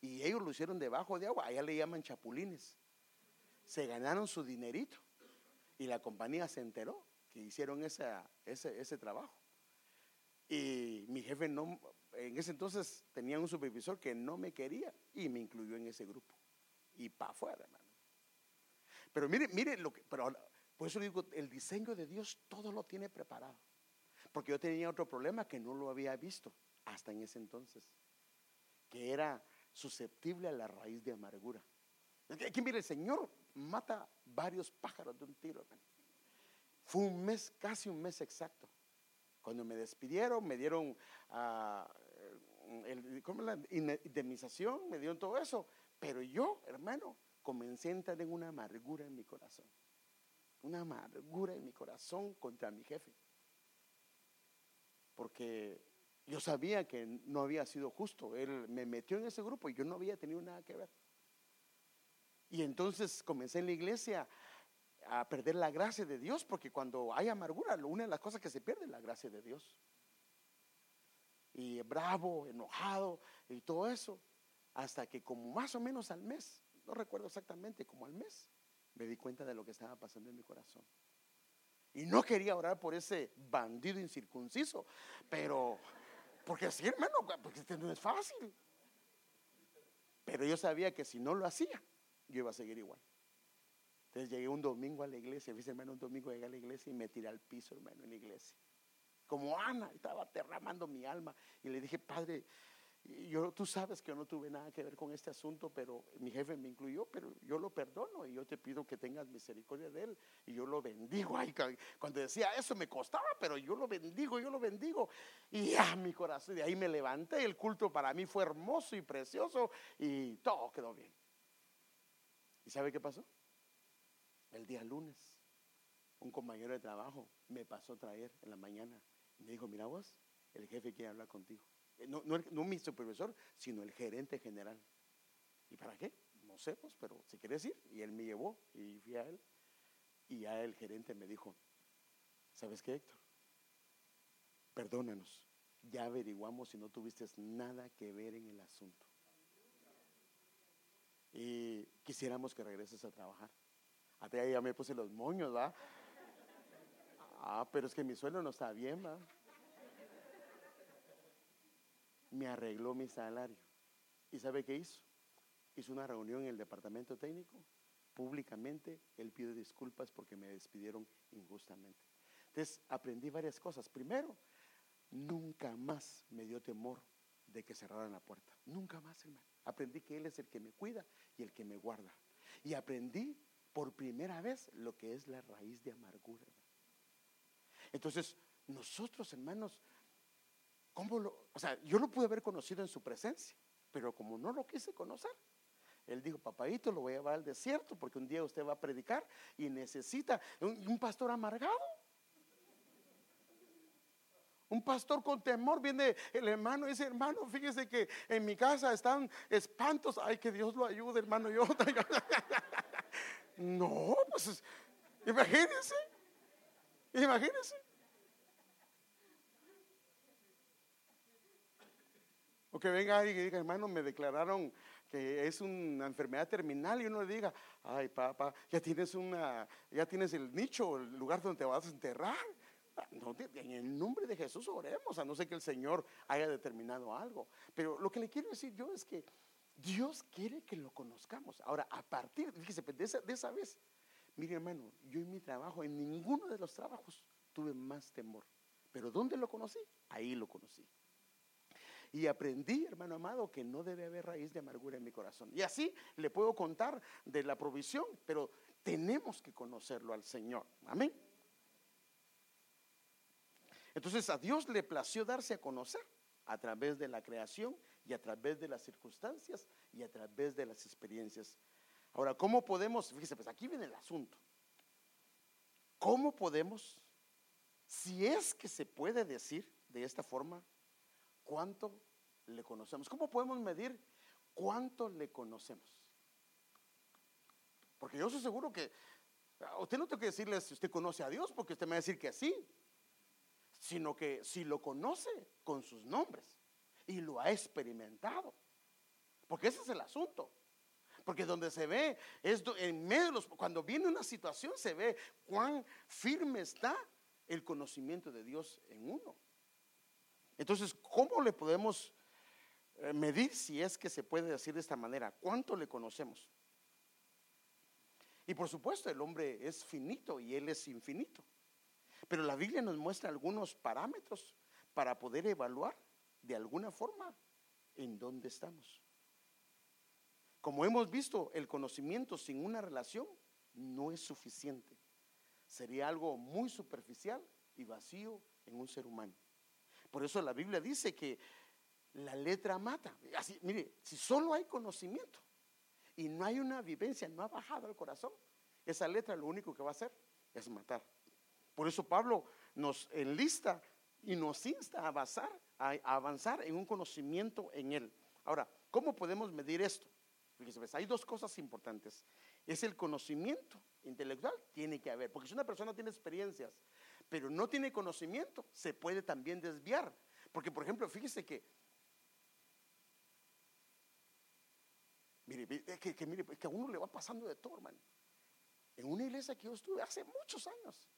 Y ellos lo hicieron debajo de agua, allá le llaman chapulines. Se ganaron su dinerito y la compañía se enteró hicieron esa, ese, ese trabajo. Y mi jefe no, en ese entonces tenía un supervisor que no me quería y me incluyó en ese grupo. Y para afuera, hermano. Pero mire, mire lo que, pero por eso digo, el diseño de Dios todo lo tiene preparado. Porque yo tenía otro problema que no lo había visto hasta en ese entonces, que era susceptible a la raíz de amargura. Aquí mire, el Señor mata varios pájaros de un tiro, hermano. Fue un mes, casi un mes exacto. Cuando me despidieron, me dieron ah, indemnización, me dieron todo eso. Pero yo, hermano, comencé a entrar en una amargura en mi corazón. Una amargura en mi corazón contra mi jefe. Porque yo sabía que no había sido justo. Él me metió en ese grupo y yo no había tenido nada que ver. Y entonces comencé en la iglesia a perder la gracia de Dios, porque cuando hay amargura, una de las cosas que se pierde es la gracia de Dios. Y bravo, enojado y todo eso, hasta que como más o menos al mes, no recuerdo exactamente, como al mes, me di cuenta de lo que estaba pasando en mi corazón. Y no quería orar por ese bandido incircunciso, pero, porque sí, hermano, porque este no es fácil. Pero yo sabía que si no lo hacía, yo iba a seguir igual. Entonces llegué un domingo a la iglesia, dice hermano, un domingo llegué a la iglesia y me tiré al piso, hermano, en la iglesia. Como Ana, estaba derramando mi alma. Y le dije, Padre, yo, tú sabes que yo no tuve nada que ver con este asunto, pero mi jefe me incluyó, pero yo lo perdono y yo te pido que tengas misericordia de él. Y yo lo bendigo. Ay, cuando decía eso me costaba, pero yo lo bendigo, yo lo bendigo. Y ya mi corazón, de ahí me levanté. El culto para mí fue hermoso y precioso y todo quedó bien. ¿Y sabe qué pasó? El día lunes. un compañero de trabajo me pasó a traer en la mañana. Me dijo, mira vos, el jefe quiere hablar contigo. Eh, no, no, mi supervisor, sino el gerente general. ¿Y para qué? No sé, pues, pero si quieres ir. Y él me llevó y fui a él. Y ya el gerente me dijo, ¿sabes qué, Héctor? Perdónanos, ya averiguamos si no tuviste nada que ver en el asunto. Y quisiéramos que regreses a trabajar. Hasta ahí ya me puse los moños, ¿va? Ah, pero es que mi sueldo no está bien, ¿va? Me arregló mi salario. ¿Y sabe qué hizo? Hizo una reunión en el departamento técnico. Públicamente, él pide disculpas porque me despidieron injustamente. Entonces, aprendí varias cosas. Primero, nunca más me dio temor de que cerraran la puerta. Nunca más, hermano. Aprendí que Él es el que me cuida y el que me guarda. Y aprendí por primera vez lo que es la raíz de amargura. Entonces, nosotros, hermanos, ¿cómo lo, o sea, yo lo pude haber conocido en su presencia, pero como no lo quise conocer, él dijo, papadito, lo voy a llevar al desierto porque un día usted va a predicar y necesita un pastor amargado. Un pastor con temor viene el hermano y dice, hermano, fíjese que en mi casa están espantos. Ay, que Dios lo ayude, hermano. Yo, [laughs] no, pues imagínense, imagínense. O que venga alguien y diga, hermano, me declararon que es una enfermedad terminal y uno le diga, ay papá, ya tienes una, ya tienes el nicho, el lugar donde te vas a enterrar en el nombre de Jesús oremos, a no ser que el Señor haya determinado algo. Pero lo que le quiero decir yo es que Dios quiere que lo conozcamos. Ahora, a partir, fíjese, de esa, de esa vez, mire hermano, yo en mi trabajo, en ninguno de los trabajos tuve más temor. Pero ¿dónde lo conocí? Ahí lo conocí. Y aprendí, hermano amado, que no debe haber raíz de amargura en mi corazón. Y así le puedo contar de la provisión, pero tenemos que conocerlo al Señor. Amén. Entonces a Dios le plació darse a conocer a través de la creación y a través de las circunstancias y a través de las experiencias. Ahora, ¿cómo podemos? Fíjese, pues aquí viene el asunto. ¿Cómo podemos, si es que se puede decir de esta forma, cuánto le conocemos? ¿Cómo podemos medir cuánto le conocemos? Porque yo estoy seguro que usted no tiene que decirle si usted conoce a Dios, porque usted me va a decir que sí sino que si lo conoce con sus nombres y lo ha experimentado. Porque ese es el asunto. Porque donde se ve es en medio de los cuando viene una situación se ve cuán firme está el conocimiento de Dios en uno. Entonces, ¿cómo le podemos eh, medir si es que se puede decir de esta manera? ¿Cuánto le conocemos? Y por supuesto, el hombre es finito y él es infinito. Pero la Biblia nos muestra algunos parámetros para poder evaluar de alguna forma en dónde estamos. Como hemos visto, el conocimiento sin una relación no es suficiente. Sería algo muy superficial y vacío en un ser humano. Por eso la Biblia dice que la letra mata. Así, mire, si solo hay conocimiento y no hay una vivencia, no ha bajado al corazón, esa letra lo único que va a hacer es matar. Por eso Pablo nos enlista y nos insta a avanzar, a avanzar en un conocimiento en Él. Ahora, ¿cómo podemos medir esto? Fíjese, hay dos cosas importantes. Es el conocimiento intelectual, tiene que haber, porque si una persona tiene experiencias, pero no tiene conocimiento, se puede también desviar. Porque, por ejemplo, fíjese que, mire, que, que, mire, que a uno le va pasando de todo, hermano. En una iglesia que yo estuve hace muchos años,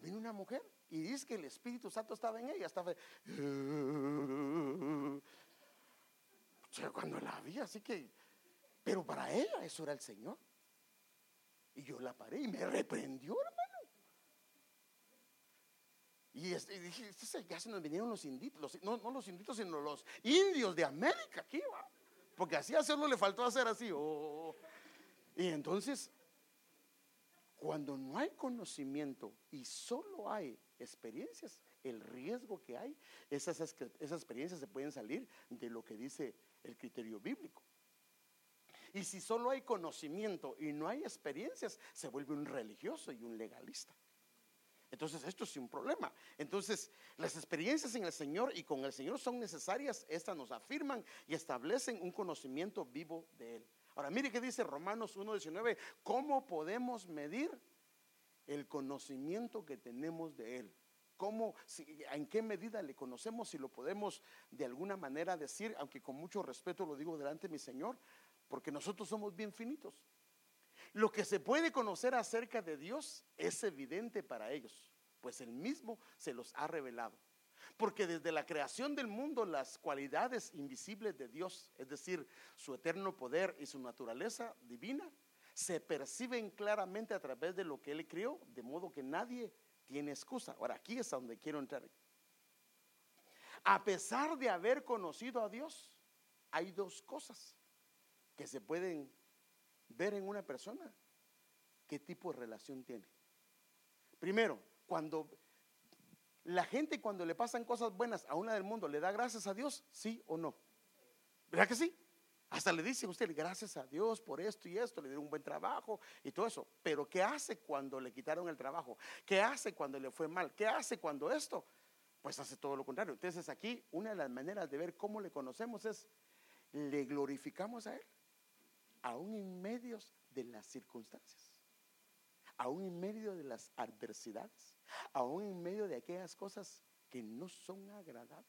Vino una mujer y dice que el Espíritu Santo estaba en ella, estaba... cuando la vi, así que... Pero para ella eso era el Señor. Y yo la paré y me reprendió, hermano. Y, dije, ya se nos vinieron los inditos, no, los inditos, sino los indios de América, aquí va. Porque así hacerlo le faltó hacer así. Oh. Y entonces cuando no hay conocimiento y solo hay experiencias, el riesgo que hay, esas, experiencias se pueden salir de lo que dice el criterio bíblico. Y si solo hay conocimiento y no hay experiencias, se vuelve un religioso y un legalista. Entonces, esto es un problema. Entonces, las experiencias en el Señor y con el Señor son necesarias. Estas nos afirman y establecen un conocimiento vivo de Él. Ahora, mire que dice Romanos 1.19, ¿cómo podemos medir el conocimiento que tenemos de Él? ¿Cómo, en qué medida le conocemos? Si lo podemos de alguna manera decir, aunque con mucho respeto lo digo delante de mi Señor, porque nosotros somos bien finitos. Lo que se puede conocer acerca de Dios es evidente para ellos, pues Él mismo se los ha revelado. Porque desde la creación del mundo las cualidades invisibles de Dios, es decir, su eterno poder y su naturaleza divina, se perciben claramente a través de lo que Él creó, de modo que nadie tiene excusa. Ahora, aquí es a donde quiero entrar. A pesar de haber conocido a Dios, hay dos cosas que se pueden ver en una persona qué tipo de relación tiene. Primero, cuando la gente cuando le pasan cosas buenas a una del mundo, ¿le da gracias a Dios? ¿Sí o no? ¿Verdad que sí? Hasta le dice a usted, gracias a Dios por esto y esto, le dio un buen trabajo y todo eso. Pero ¿qué hace cuando le quitaron el trabajo? ¿Qué hace cuando le fue mal? ¿Qué hace cuando esto? Pues hace todo lo contrario. Entonces aquí una de las maneras de ver cómo le conocemos es, le glorificamos a Él aún en medio de las circunstancias, aún en medio de las adversidades, aún en medio de aquellas cosas que no son agradables.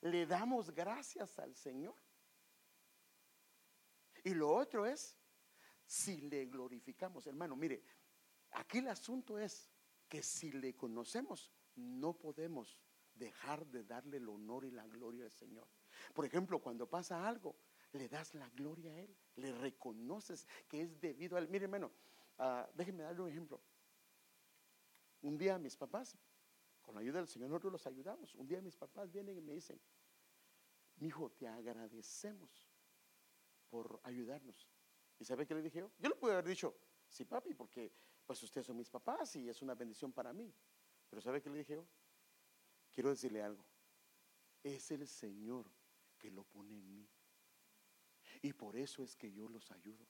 Le damos gracias al Señor. Y lo otro es, si le glorificamos, hermano, mire, aquí el asunto es que si le conocemos, no podemos dejar de darle el honor y la gloria al Señor. Por ejemplo, cuando pasa algo, le das la gloria a Él, le reconoces que es debido a Él. Mire, hermano, uh, déjenme darle un ejemplo. Un día mis papás, con la ayuda del Señor, nosotros los ayudamos. Un día mis papás vienen y me dicen, mi hijo, te agradecemos por ayudarnos. ¿Y sabe qué le dije yo? Yo le pude haber dicho, sí, papi, porque pues ustedes son mis papás y es una bendición para mí. Pero ¿sabe qué le dije yo? Quiero decirle algo. Es el Señor que lo pone en mí. Y por eso es que yo los ayudo.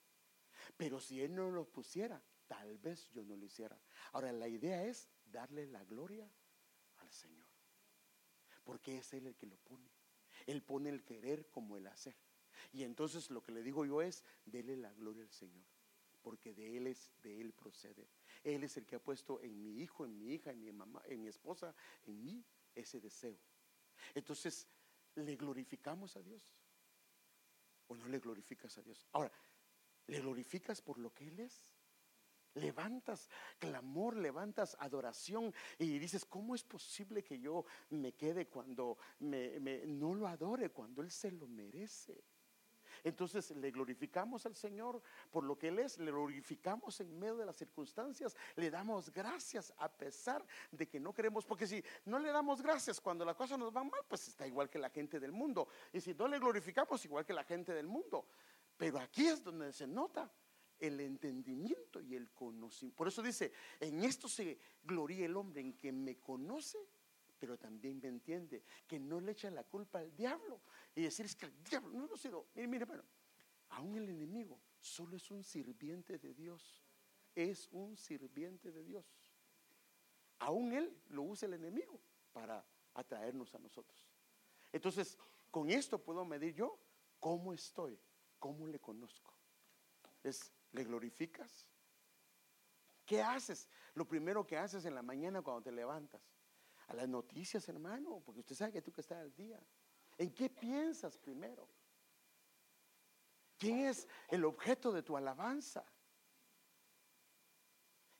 Pero si Él no los pusiera, tal vez yo no lo hiciera. Ahora, la idea es darle la gloria al Señor. Porque es Él el que lo pone. Él pone el querer como el hacer. Y entonces lo que le digo yo es, dele la gloria al Señor. Porque de Él es, de Él procede. Él es el que ha puesto en mi hijo, en mi hija, en mi mamá, en mi esposa, en mí, ese deseo. Entonces, le glorificamos a Dios o no le glorificas a Dios. Ahora, ¿le glorificas por lo que Él es? Levantas clamor, levantas adoración y dices, ¿cómo es posible que yo me quede cuando me, no lo adore, cuando Él se lo merece? Entonces le glorificamos al Señor por lo que Él es, le glorificamos en medio de las circunstancias, le damos gracias a pesar de que no queremos, porque si no le damos gracias cuando las cosas nos van mal, pues está igual que la gente del mundo. Y si no le glorificamos, igual que la gente del mundo. Pero aquí es donde se nota el entendimiento y el conocimiento. Por eso dice, en esto se gloria el hombre, en que me conoce pero también me entiende que no le echa la culpa al diablo y decir es que el diablo no lo sido. Mire, mire, bueno, aún el enemigo solo es un sirviente de Dios. Es un sirviente de Dios. Aún él lo usa el enemigo para atraernos a nosotros. Entonces, con esto puedo medir yo cómo estoy, cómo le conozco. Es, ¿le glorificas? ¿Qué haces? Lo primero que haces en la mañana cuando te levantas a las noticias, hermano, porque usted sabe que tú que estás al día. ¿En qué piensas primero? ¿Quién es el objeto de tu alabanza?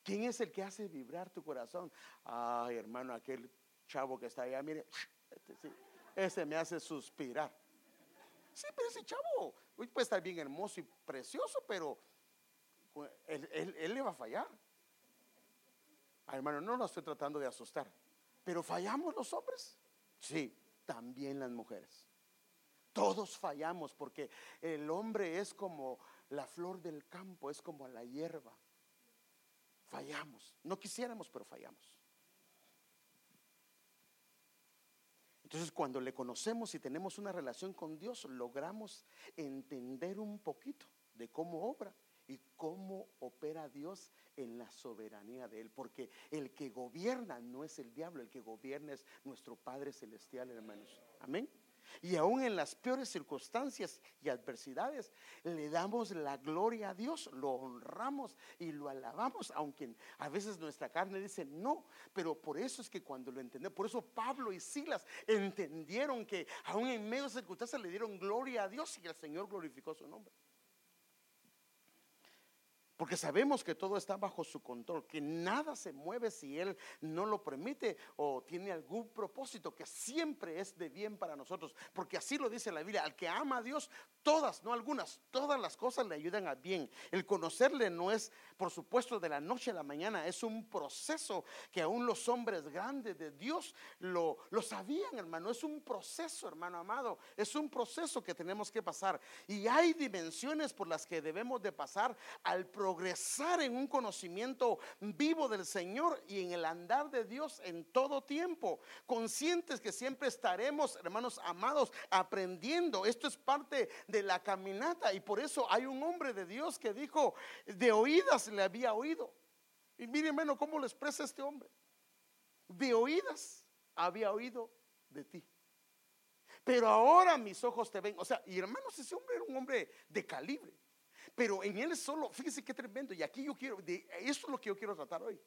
¿Quién es el que hace vibrar tu corazón? Ay, hermano, aquel chavo que está allá, mire, este, ese me hace suspirar. Sí, pero ese chavo puede estar bien hermoso y precioso, pero él, él le va a fallar. Ay, hermano, no lo estoy tratando de asustar. Pero fallamos los hombres. Sí, también las mujeres. Todos fallamos porque el hombre es como la flor del campo, es como la hierba. Fallamos. No quisiéramos, pero fallamos. Entonces cuando le conocemos y tenemos una relación con Dios, logramos entender un poquito de cómo obra y cómo opera Dios en la soberanía de Él. Porque el que gobierna no es el diablo, el que gobierna es nuestro Padre Celestial, hermanos. Amén. Y aún en las peores circunstancias y adversidades, le damos la gloria a Dios, lo honramos y lo alabamos, aunque a veces nuestra carne dice no, pero por eso es que cuando lo entendemos, por eso Pablo y Silas entendieron que aún en medio de circunstancias le dieron gloria a Dios y el Señor glorificó su nombre. Porque sabemos que todo está bajo su control, que nada se mueve si Él no lo permite o tiene algún propósito que siempre es de bien para nosotros. Porque así lo dice la Biblia, al que ama a Dios, todas, no algunas, todas las cosas le ayudan a bien. El conocerle no es, por supuesto, de la noche a la mañana, es un proceso que aún los hombres grandes de Dios lo, lo sabían, hermano. Es un proceso, hermano amado, es un proceso que tenemos que pasar. Y hay dimensiones por las que debemos de pasar al progreso progresar en un conocimiento vivo del Señor y en el andar de Dios en todo tiempo, conscientes que siempre estaremos, hermanos amados, aprendiendo. Esto es parte de la caminata y por eso hay un hombre de Dios que dijo, de oídas le había oído. Y miren, hermano, cómo lo expresa este hombre. De oídas había oído de ti. Pero ahora mis ojos te ven. O sea, y hermanos, ese hombre era un hombre de calibre. Pero en él solo, fíjese qué tremendo, y aquí yo quiero, de, esto es lo que yo quiero tratar hoy.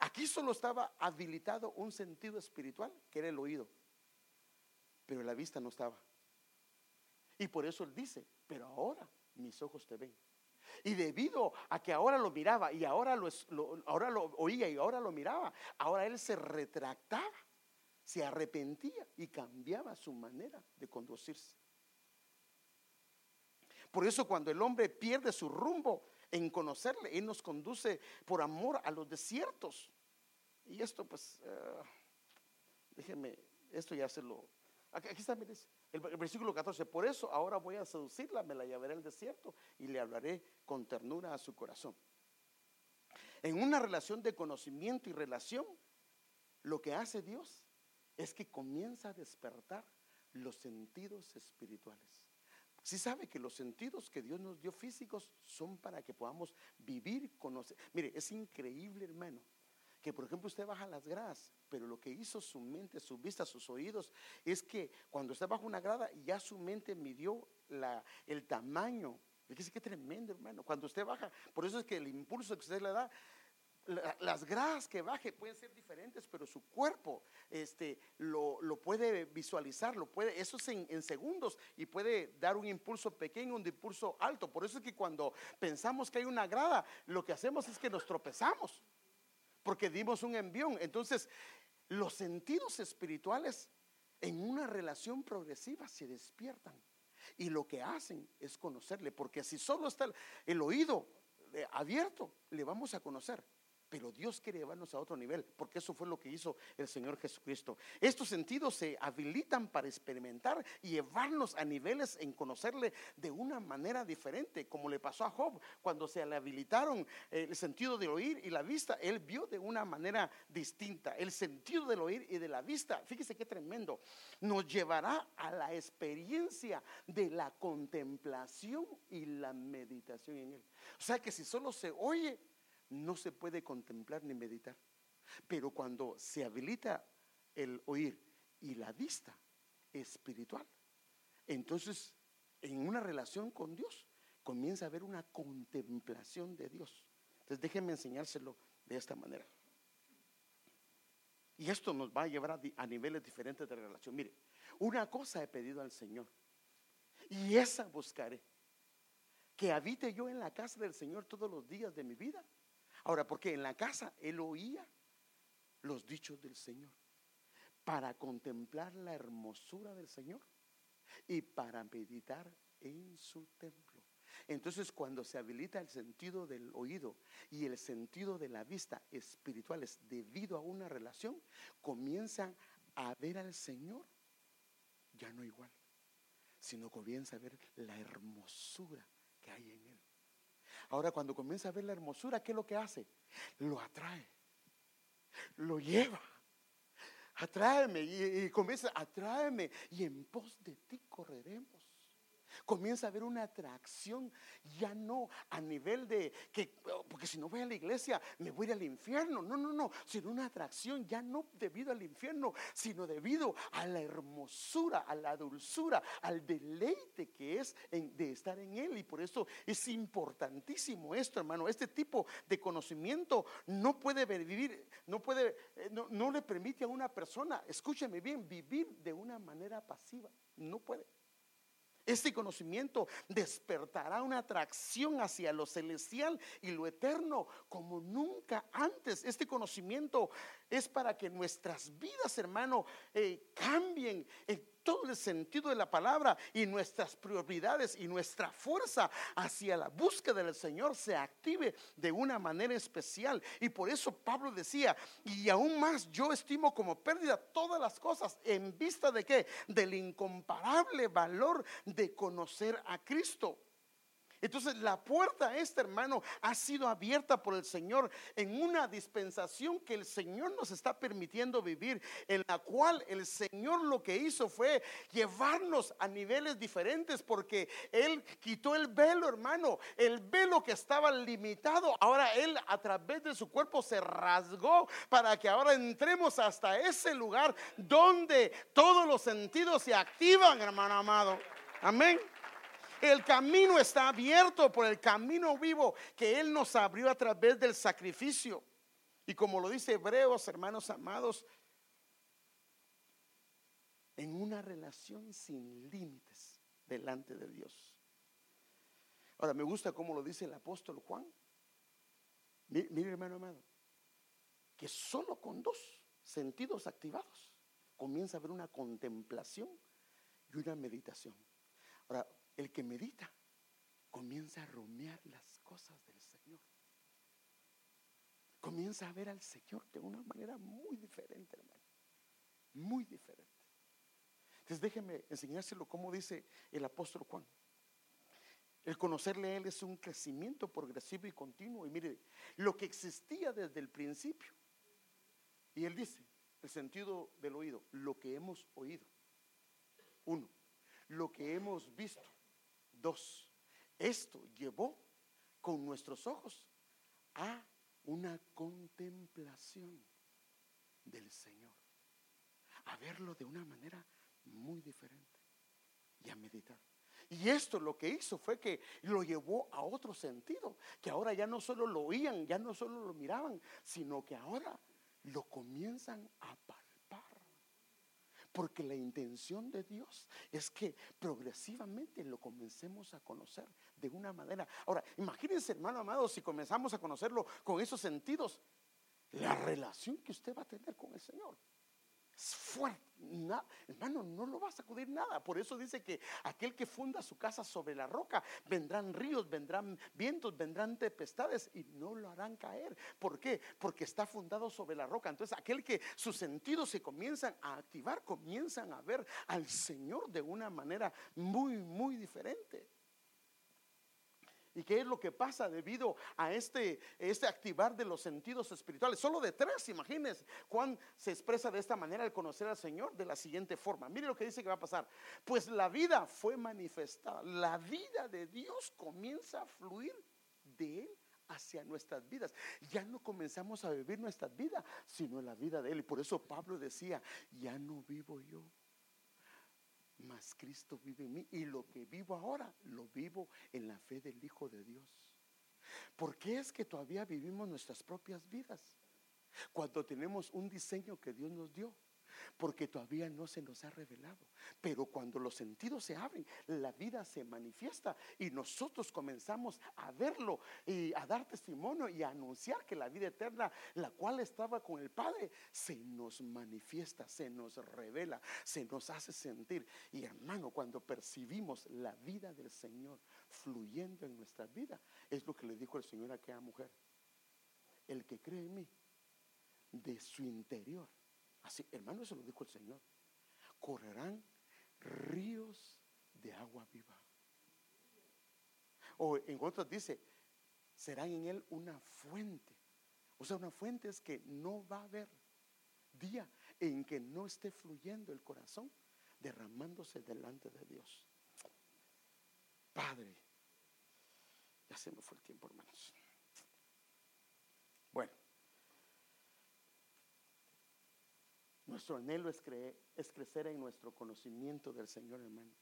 Aquí solo estaba habilitado un sentido espiritual, que era el oído, pero la vista no estaba. Y por eso él dice, pero ahora mis ojos te ven. Y debido a que ahora lo miraba y ahora lo, ahora lo oía y ahora lo miraba, ahora él se retractaba, se arrepentía y cambiaba su manera de conducirse. Por eso cuando el hombre pierde su rumbo en conocerle, Él nos conduce por amor a los desiertos. Y esto pues, uh, déjeme, esto ya se lo... Aquí, está, el, el versículo 14. Por eso ahora voy a seducirla, me la llevaré al desierto y le hablaré con ternura a su corazón. En una relación de conocimiento y relación, lo que hace Dios es que comienza a despertar los sentidos espirituales. Si sabe que los sentidos que Dios nos dio físicos son para que podamos vivir, conocer. Mire, es increíble, hermano, que por ejemplo usted baja las gradas, pero lo que hizo su mente, su vista, sus oídos, es que cuando usted baja una grada, ya su mente midió la, el tamaño. Fíjese qué tremendo, hermano. Cuando usted baja, por eso es que el impulso que usted le da las gradas que baje pueden ser diferentes, pero su cuerpo este, lo, puede visualizar, lo puede, eso es en, segundos y puede dar un impulso pequeño, un impulso alto. Por eso es que cuando pensamos que hay una grada, lo que hacemos es que nos tropezamos, porque dimos un envión. Entonces, los sentidos espirituales en una relación progresiva se despiertan y lo que hacen es conocerle, porque si solo está el oído eh, abierto, le vamos a conocer pero Dios quiere llevarnos a otro nivel, porque eso fue lo que hizo el Señor Jesucristo. Estos sentidos se habilitan para experimentar y llevarnos a niveles en conocerle de una manera diferente, como le pasó a Job, cuando se le habilitaron el sentido del oír y la vista, él vio de una manera distinta. El sentido del oír y de la vista, fíjese qué tremendo, nos llevará a la experiencia de la contemplación y la meditación en él. O sea que si solo se oye, no se puede contemplar ni meditar. Pero cuando se habilita el oír y la vista espiritual, entonces en una relación con Dios comienza a haber una contemplación de Dios. Entonces déjenme enseñárselo de esta manera. Y esto nos va a llevar a, niveles diferentes de relación. Mire, una cosa he pedido al Señor y esa buscaré. Que habite yo en la casa del Señor todos los días de mi vida Ahora, porque en la casa él oía los dichos del Señor para contemplar la hermosura del Señor y para meditar en su templo. Entonces, cuando se habilita el sentido del oído y el sentido de la vista espirituales debido a una relación, comienzan a ver al Señor ya no igual, sino comienza a ver la hermosura que hay en. Ahora cuando comienza a ver la hermosura, ¿qué es lo que hace? Lo atrae, lo lleva, Atráeme. Y, y comienza, atráeme. Y en pos de ti correremos comienza a haber una atracción, ya no a nivel de que, oh, porque si no voy a la iglesia me voy al infierno, no, no, no, sino una atracción ya no debido al infierno, sino debido a la hermosura, a la dulzura, al deleite que es de estar en Él. Y por eso es importantísimo esto, hermano. Este tipo de conocimiento no puede vivir, no puede, eh, no, no le permite a una persona, escúcheme bien, vivir de una manera pasiva. No puede. Este conocimiento despertará una atracción hacia lo celestial y lo eterno como nunca antes. Este conocimiento es para que nuestras vidas, hermano, eh, cambien todo el sentido de la palabra y nuestras prioridades y nuestra fuerza hacia la búsqueda del Señor se active de una manera especial. Y por eso Pablo decía, y aún más yo estimo como pérdida todas las cosas en vista de qué? Del incomparable valor de conocer a Cristo. Entonces la puerta esta, hermano, ha sido abierta por el Señor en una dispensación que el Señor nos está permitiendo vivir, en la cual el Señor lo que hizo fue llevarnos a niveles diferentes porque Él quitó el velo, hermano, el velo que estaba limitado. Ahora Él a través de su cuerpo se rasgó para que ahora entremos hasta ese lugar donde todos los sentidos se activan, hermano amado. Amén. El camino está abierto por el camino vivo que Él nos abrió a través del sacrificio. Y como lo dice Hebreos, hermanos amados, en una relación sin límites delante de Dios. Ahora, me gusta como lo dice el apóstol Juan. Mire, hermano amado, que solo con dos sentidos activados comienza a haber una contemplación y una meditación. Ahora, el que medita comienza a rumiar las cosas del Señor. Comienza a ver al Señor de una manera muy diferente, hermano. Muy diferente. Entonces déjeme enseñárselo como dice el apóstol Juan. El conocerle a Él es un crecimiento progresivo y continuo. Y mire, lo que existía desde el principio. Y Él dice, el sentido del oído, lo que hemos oído. Uno, lo que hemos visto. Dos, esto llevó con nuestros ojos a una contemplación del Señor, a verlo de una manera muy diferente y a meditar. Y esto lo que hizo fue que lo llevó a otro sentido, que ahora ya no solo lo oían, ya no solo lo miraban, sino que ahora lo comienzan a porque la intención de Dios es que progresivamente lo comencemos a conocer de una manera. Ahora, imagínense, hermano amado, si comenzamos a conocerlo con esos sentidos, la relación que usted va a tener con el Señor es fuerte. hermano, no lo va a sacudir nada. Por eso dice que aquel que funda su casa sobre la roca, vendrán ríos, vendrán vientos, vendrán tempestades y no lo harán caer. ¿Por qué? Porque está fundado sobre la roca. Entonces, aquel que sus sentidos se comienzan a activar, comienzan a ver al Señor de una manera muy, muy diferente. ¿Y qué es lo que pasa debido a este, este activar de los sentidos espirituales? Solo de tres, imagínense. Juan se expresa de esta manera al conocer al Señor de la siguiente forma. Mire lo que dice que va a pasar. Pues la vida fue manifestada. La vida de Dios comienza a fluir de Él hacia nuestras vidas. Ya no comenzamos a vivir nuestra vida, sino la vida de Él. Y por eso Pablo decía, ya no vivo yo mas Cristo vive en mí y lo que vivo ahora lo vivo en la fe del Hijo de Dios. ¿Por qué es que todavía vivimos nuestras propias vidas? Cuando tenemos un diseño que Dios nos dio porque todavía no se nos ha revelado. Pero cuando los sentidos se abren, la vida se manifiesta y nosotros comenzamos a verlo y a dar testimonio y a anunciar que la vida eterna, la cual estaba con el Padre, se nos manifiesta, se nos revela, se nos hace sentir. Y hermano, cuando percibimos la vida del Señor fluyendo en nuestra vida, es lo que le dijo el Señor a aquella mujer. El que cree en mí, de su interior Así, hermano, eso lo dijo el Señor. Correrán ríos de agua viva. O en otras dice, serán en él una fuente. O sea, una fuente es que no va a haber día en que no esté fluyendo el corazón, derramándose delante de Dios. Padre, ya se me fue el tiempo, hermanos. Bueno, nuestro anhelo es, es crecer en nuestro conocimiento del Señor, hermano.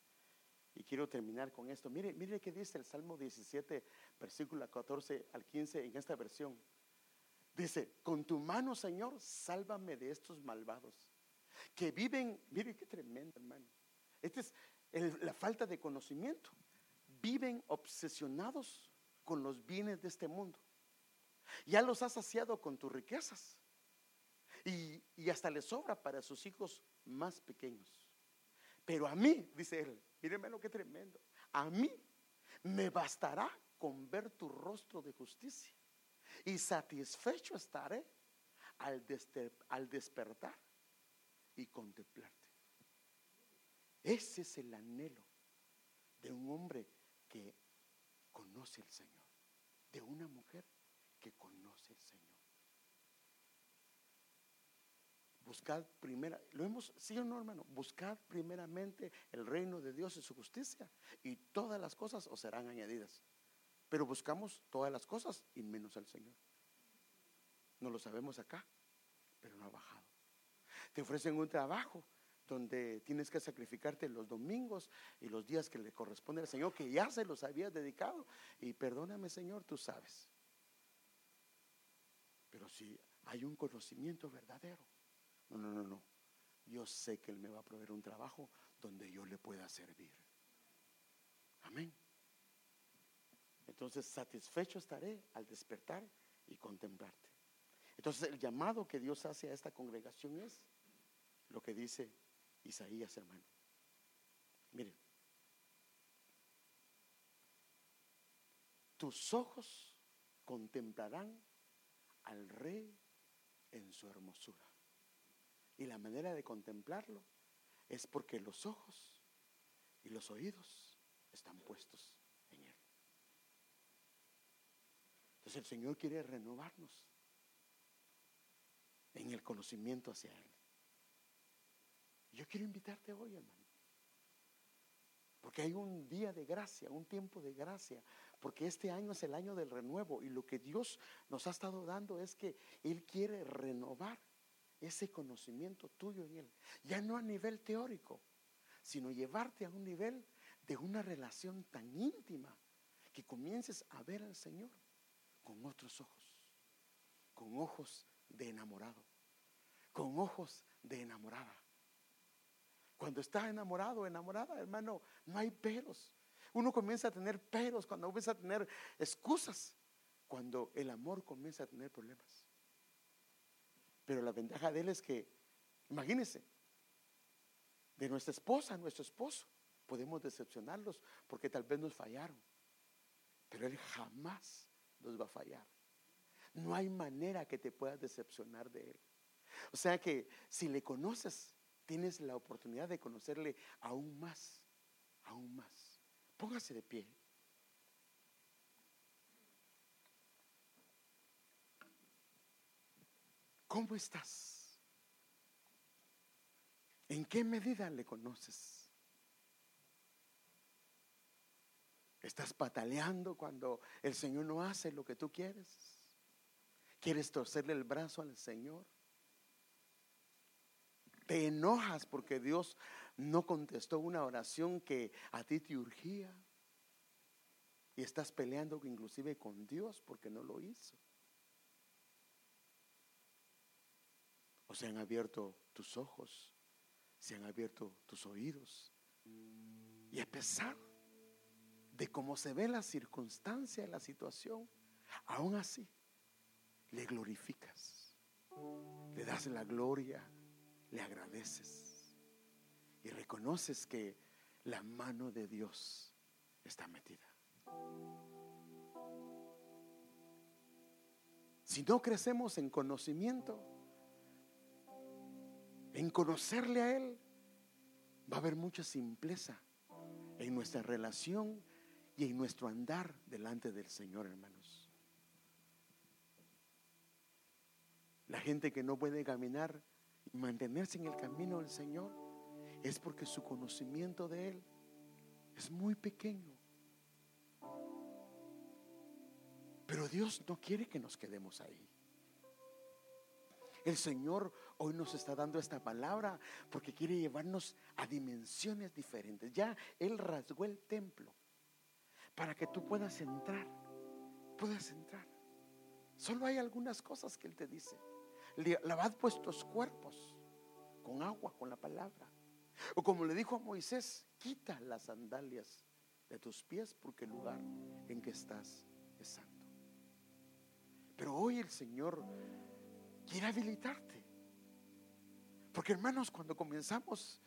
Y quiero terminar con esto. Mire, mire qué dice el Salmo 17, versículo 14 al 15 en esta versión. Dice, con tu mano, Señor, sálvame de estos malvados que viven, mire qué tremendo, hermano. Esta es la falta de conocimiento. Viven obsesionados con los bienes de este mundo. Ya los has saciado con tus riquezas. Y, y hasta les sobra para sus hijos más pequeños. Pero a mí, dice él, Mírenme lo que tremendo. A mí me bastará con ver tu rostro de justicia y satisfecho estaré al, al despertar y contemplarte. Ese es el anhelo de un hombre que conoce al Señor, de una mujer que conoce al Señor. Buscad primera, lo hemos, sí o no, hermano, buscad primeramente el reino de Dios y su justicia, y todas las cosas os serán añadidas. Pero buscamos todas las cosas y menos al Señor. No lo sabemos acá, pero no ha bajado. Te ofrecen un trabajo donde tienes que sacrificarte los domingos y los días que le corresponde al Señor, que ya se los habías dedicado. Y perdóname, Señor, tú sabes. Pero si hay un conocimiento verdadero, no, no, no, no. Yo sé que Él me va a proveer un trabajo donde yo le pueda servir. Amén. Entonces, satisfecho estaré al despertar y contemplarte. Entonces, el llamado que Dios hace a esta congregación es lo que dice Isaías, hermano. Miren, tus ojos contemplarán al rey en su hermosura. Y la manera de contemplarlo es porque los ojos y los oídos están puestos en Él. Entonces el Señor quiere renovarnos en el conocimiento hacia Él. Yo quiero invitarte hoy, hermano. Porque hay un día de gracia, un tiempo de gracia. Porque este año es el año del renuevo. Y lo que Dios nos ha estado dando es que Él quiere renovar ese conocimiento tuyo en Él. Ya no a nivel teórico, sino llevarte a un nivel de una relación tan íntima que comiences a ver al Señor con otros ojos, con ojos de enamorado, con ojos de enamorada. Cuando estás enamorado enamorada, hermano, no hay peros. Uno comienza a tener peros cuando comienza a tener excusas, cuando el amor comienza a tener problemas. Pero la ventaja de él es que, imagínense, de nuestra esposa, nuestro esposo, podemos decepcionarlos porque tal vez nos fallaron. Pero él jamás nos va a fallar. No hay manera que te puedas decepcionar de él. O sea que si le conoces, tienes la oportunidad de conocerle aún más, aún más. Póngase de pie. ¿Cómo estás? ¿En qué medida le conoces? ¿Estás pataleando cuando el Señor no hace lo que tú quieres? ¿Quieres torcerle el brazo al Señor? ¿Te enojas porque Dios no contestó una oración que a ti te urgía? Y estás peleando inclusive con Dios porque no lo hizo. Se han abierto tus ojos, se han abierto tus oídos. Y a pesar de cómo se ve la circunstancia, la situación, aún así le glorificas, le das la gloria, le agradeces y reconoces que la mano de Dios está metida. Si no crecemos en conocimiento, en conocerle a Él, va a haber mucha simpleza en nuestra relación y en nuestro andar delante del Señor, hermanos. La gente que no puede caminar y mantenerse en el camino del Señor es porque su conocimiento de Él es muy pequeño. Pero Dios no quiere que nos quedemos ahí. El Señor hoy nos está dando esta palabra porque quiere llevarnos a dimensiones diferentes. Ya Él rasgó el templo para que tú puedas entrar, puedas entrar. Solo hay algunas cosas que Él te dice. Lavad vuestros cuerpos con agua, con la palabra. O como le dijo a Moisés, quita las sandalias de tus pies porque el lugar en que estás es santo. Pero hoy el Señor quiere habilitarte. Porque hermanos, cuando comenzamos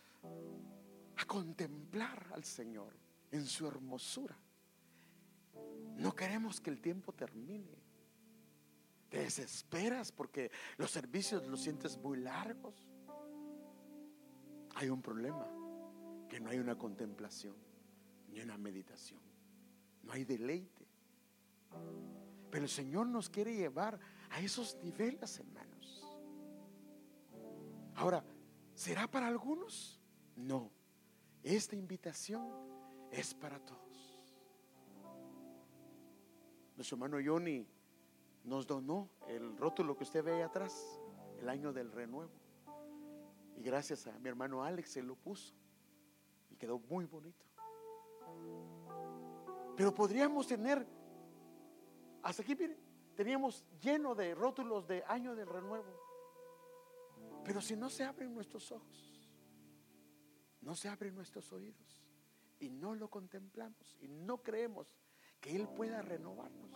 a contemplar al Señor en su hermosura, no queremos que el tiempo termine. Te desesperas porque los servicios los sientes muy largos. Hay un problema, que no hay una contemplación ni una meditación. No hay deleite. Pero el Señor nos quiere llevar a esos niveles, hermanos. Ahora, ¿será para algunos? No. Esta invitación es para todos. Nuestro hermano Johnny nos donó el rótulo que usted ve ahí atrás, el año del renuevo. Y gracias a mi hermano Alex se lo puso. Y quedó muy bonito. Pero podríamos tener, hasta aquí miren, teníamos lleno de rótulos de año del renuevo. Pero si no se abren nuestros ojos, no se abren nuestros oídos y no lo contemplamos y no creemos que Él pueda renovarnos,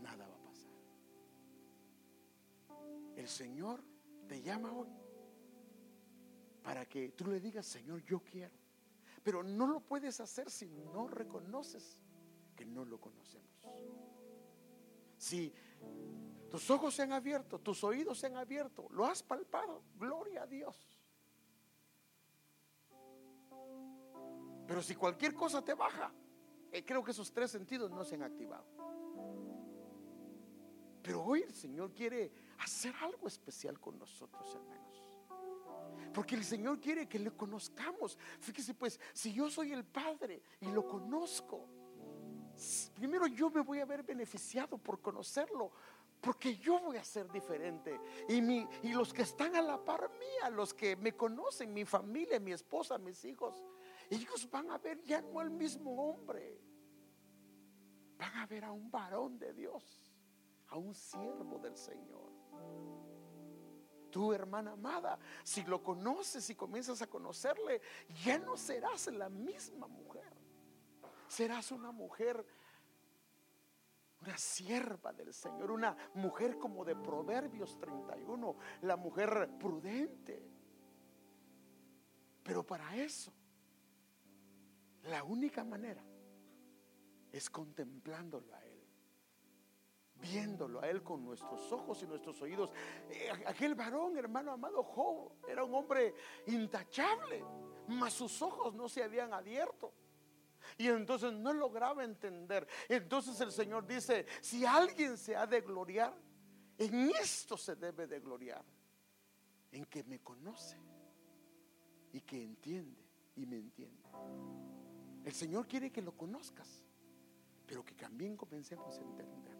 nada va a pasar. El Señor te llama hoy para que tú le digas, Señor, yo quiero. Pero no lo puedes hacer si no reconoces que no lo conocemos. Si tus ojos se han abierto, tus oídos se han abierto, lo has palpado, gloria a Dios. Pero si cualquier cosa te baja, eh, creo que esos tres sentidos no se han activado. Pero hoy el Señor quiere hacer algo especial con nosotros, hermanos. Porque el Señor quiere que le conozcamos. Fíjese pues, si yo soy el Padre y lo conozco, primero yo me voy a ver beneficiado por conocerlo. Porque yo voy a ser diferente. Y, mi, y los que están a la par mía, los que me conocen, mi familia, mi esposa, mis hijos, ellos van a ver ya no al mismo hombre. Van a ver a un varón de Dios, a un siervo del Señor. Tu hermana amada, si lo conoces y comienzas a conocerle, ya no serás la misma mujer. Serás una mujer, una sierva del Señor, una mujer como de Proverbios 31, la mujer prudente. Pero para eso, la única manera es contemplándolo a Él viéndolo a Él con nuestros ojos y nuestros oídos. Eh, aquel varón, hermano amado Job, era un hombre intachable, mas sus ojos no se habían abierto. Y entonces no lograba entender. Entonces el Señor dice, si alguien se ha de gloriar, en esto se debe de gloriar, en que me conoce y que entiende y me entiende. El Señor quiere que lo conozcas, pero que también comencemos a entender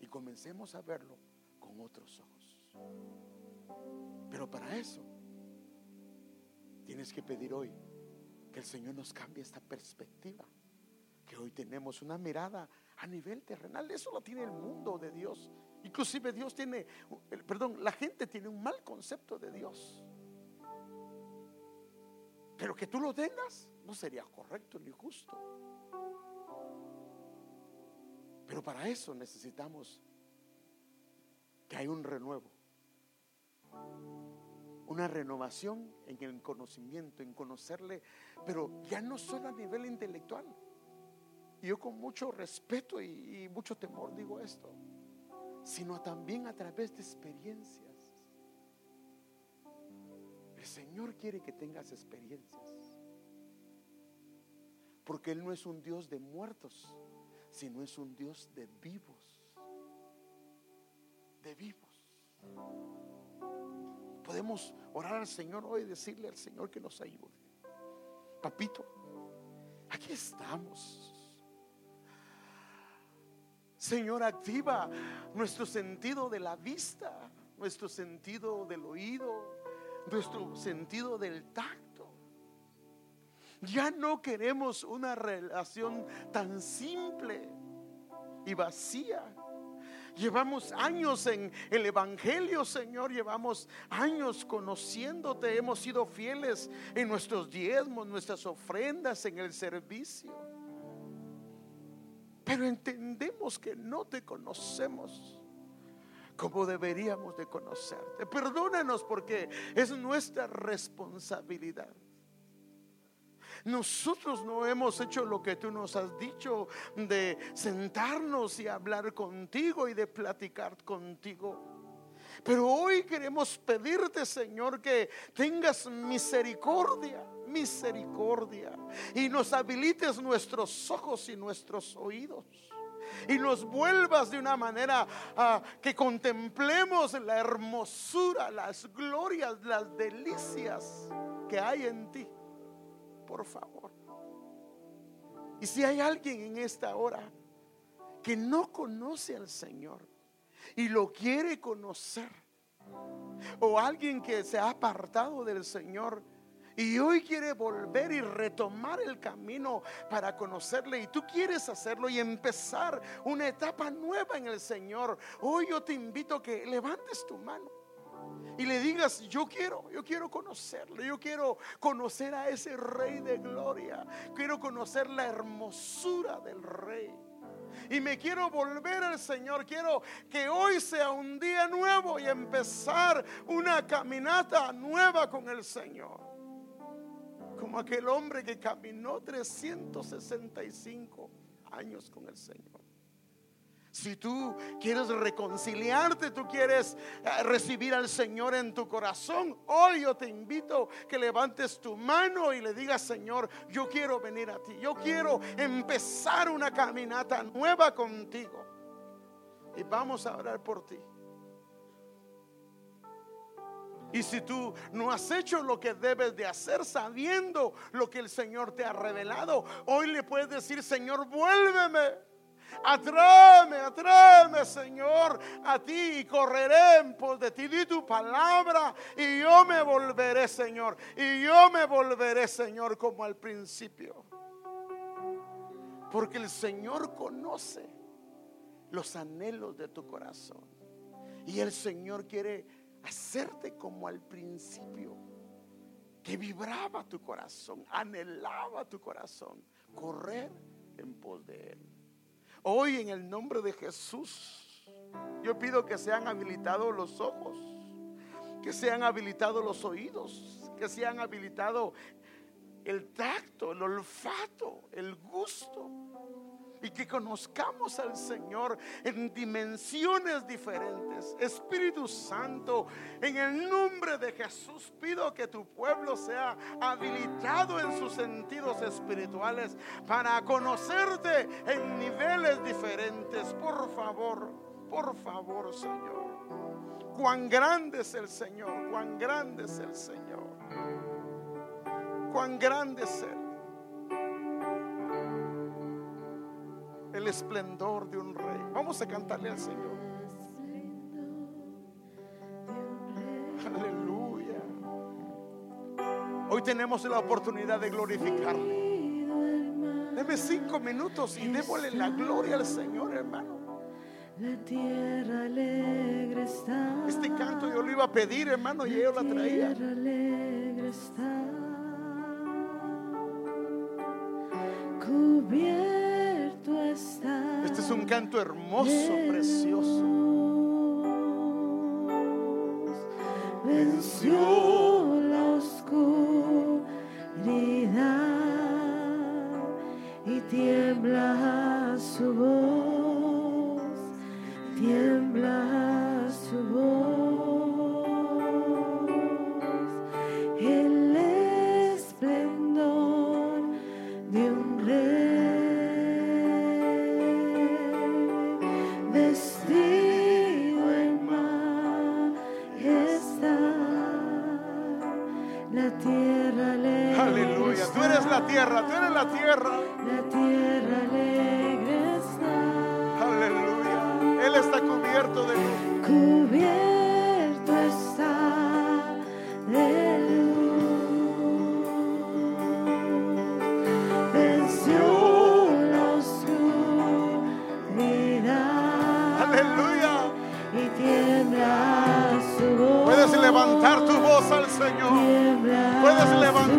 y comencemos a verlo con otros ojos. Pero para eso tienes que pedir hoy que el Señor nos cambie esta perspectiva, que hoy tenemos una mirada a nivel terrenal, eso lo tiene el mundo de Dios. Inclusive Dios tiene, perdón, la gente tiene un mal concepto de Dios. Pero que tú lo tengas no sería correcto ni justo. Pero para eso necesitamos que hay un renuevo. Una renovación en el conocimiento, en conocerle, pero ya no solo a nivel intelectual. yo con mucho respeto y, y mucho temor digo esto, sino también a través de experiencias. El Señor quiere que tengas experiencias. Porque Él no es un Dios de muertos, sino es un Dios de vivos. De vivos. Podemos orar al Señor hoy y decirle al Señor que nos ayude. Papito, aquí estamos. Señor, activa nuestro sentido de la vista, nuestro sentido del oído, nuestro sentido del tacto. Ya no queremos una relación tan simple y vacía. Llevamos años en el Evangelio, Señor. Llevamos años conociéndote. Hemos sido fieles en nuestros diezmos, nuestras ofrendas, en el servicio. Pero entendemos que no te conocemos como deberíamos de conocerte. Perdónanos porque es nuestra responsabilidad. Nosotros no hemos hecho lo que tú nos has dicho de sentarnos y hablar contigo y de platicar contigo. Pero hoy queremos pedirte, Señor, que tengas misericordia, misericordia, y nos habilites nuestros ojos y nuestros oídos y nos vuelvas de una manera ah, que contemplemos la hermosura, las glorias, las delicias que hay en ti. Por favor. Y si hay alguien en esta hora que no conoce al Señor y lo quiere conocer, o alguien que se ha apartado del Señor, y hoy quiere volver y retomar el camino para conocerle. Y tú quieres hacerlo y empezar una etapa nueva en el Señor. Hoy yo te invito a que levantes tu mano y le digas, yo quiero, yo quiero conocerlo, yo quiero conocer a ese rey de gloria, quiero conocer la hermosura del rey. Y me quiero volver al Señor, quiero que hoy sea un día nuevo y empezar una caminata nueva con el Señor como aquel hombre que caminó 365 años con el Señor. Si tú quieres reconciliarte, tú quieres eh, recibir al Señor en tu corazón, hoy yo te invito que levantes tu mano y le digas, Señor, yo quiero venir a ti, yo quiero empezar una caminata nueva contigo. Y vamos a orar por ti. Y si tú no has hecho lo que debes de hacer sabiendo lo que el Señor te ha revelado, hoy le puedes decir, Señor, vuélveme. Atráeme, atráeme, Señor, a ti y correré en pos de ti. Di tu palabra y yo me volveré, Señor. Y yo me volveré, Señor, como al principio. Porque el Señor conoce los anhelos de tu corazón. Y el Señor quiere hacerte como al principio, que vibraba tu corazón, anhelaba tu corazón, correr en pos de Él. Hoy en el nombre de Jesús, yo pido que sean habilitados los ojos, que sean habilitados los oídos, que sean habilitados el tacto, el olfato, el gusto y que conozcamos al Señor en dimensiones diferentes. Espíritu Santo, en el nombre de Jesús pido que tu pueblo sea habilitado en sus sentidos espirituales para conocerte en niveles diferentes. Por favor, por favor, Señor. Cuán grande es el Señor, cuán grande es el Señor. Cuán grande es Él. El esplendor de un rey. Vamos a cantarle al Señor. Aleluya. Hoy tenemos la oportunidad de glorificarle. Deme cinco minutos y démosle la gloria al Señor, hermano. La tierra alegre está. Este canto yo lo iba a pedir, hermano, y yo la traía. tierra alegre está. Es un canto hermoso, precioso. Venció la oscuridad y tiembla su voz,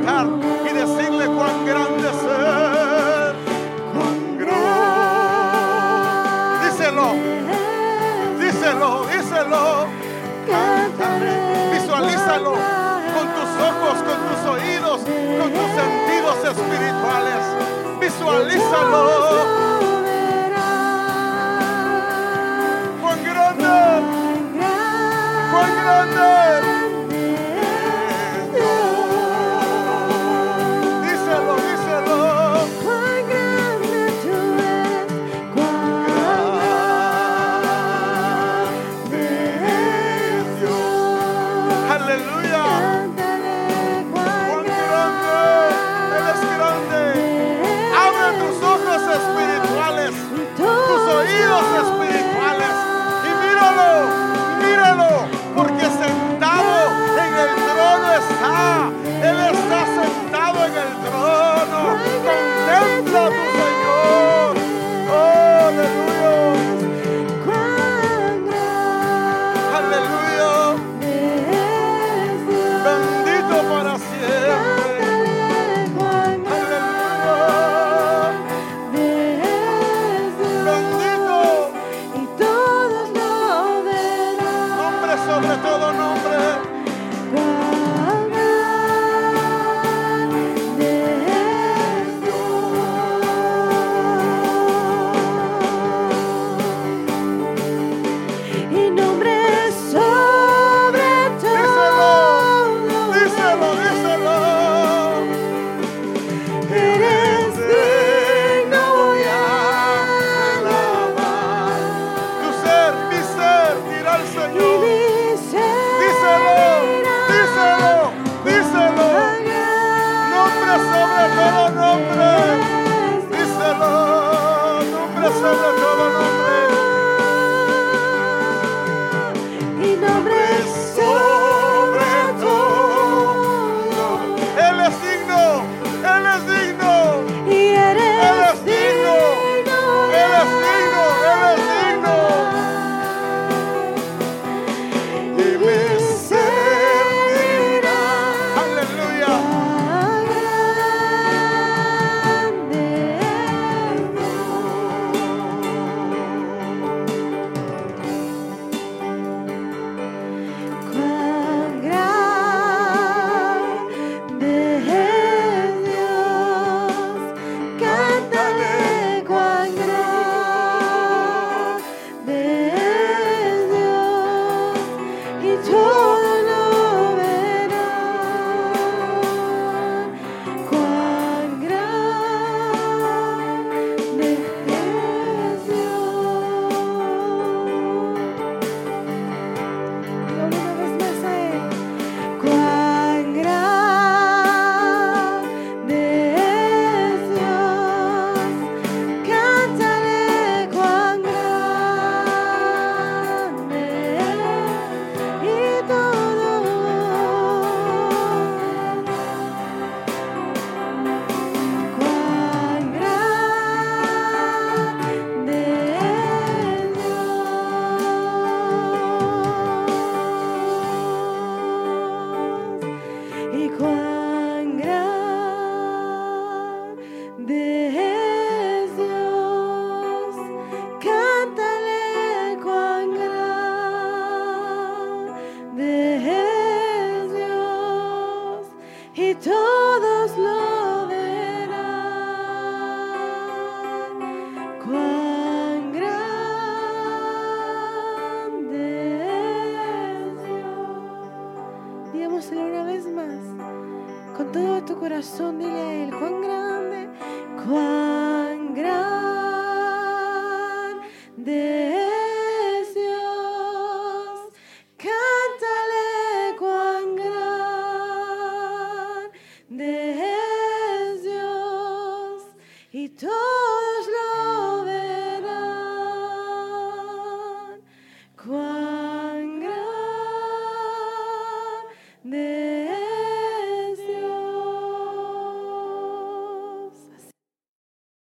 su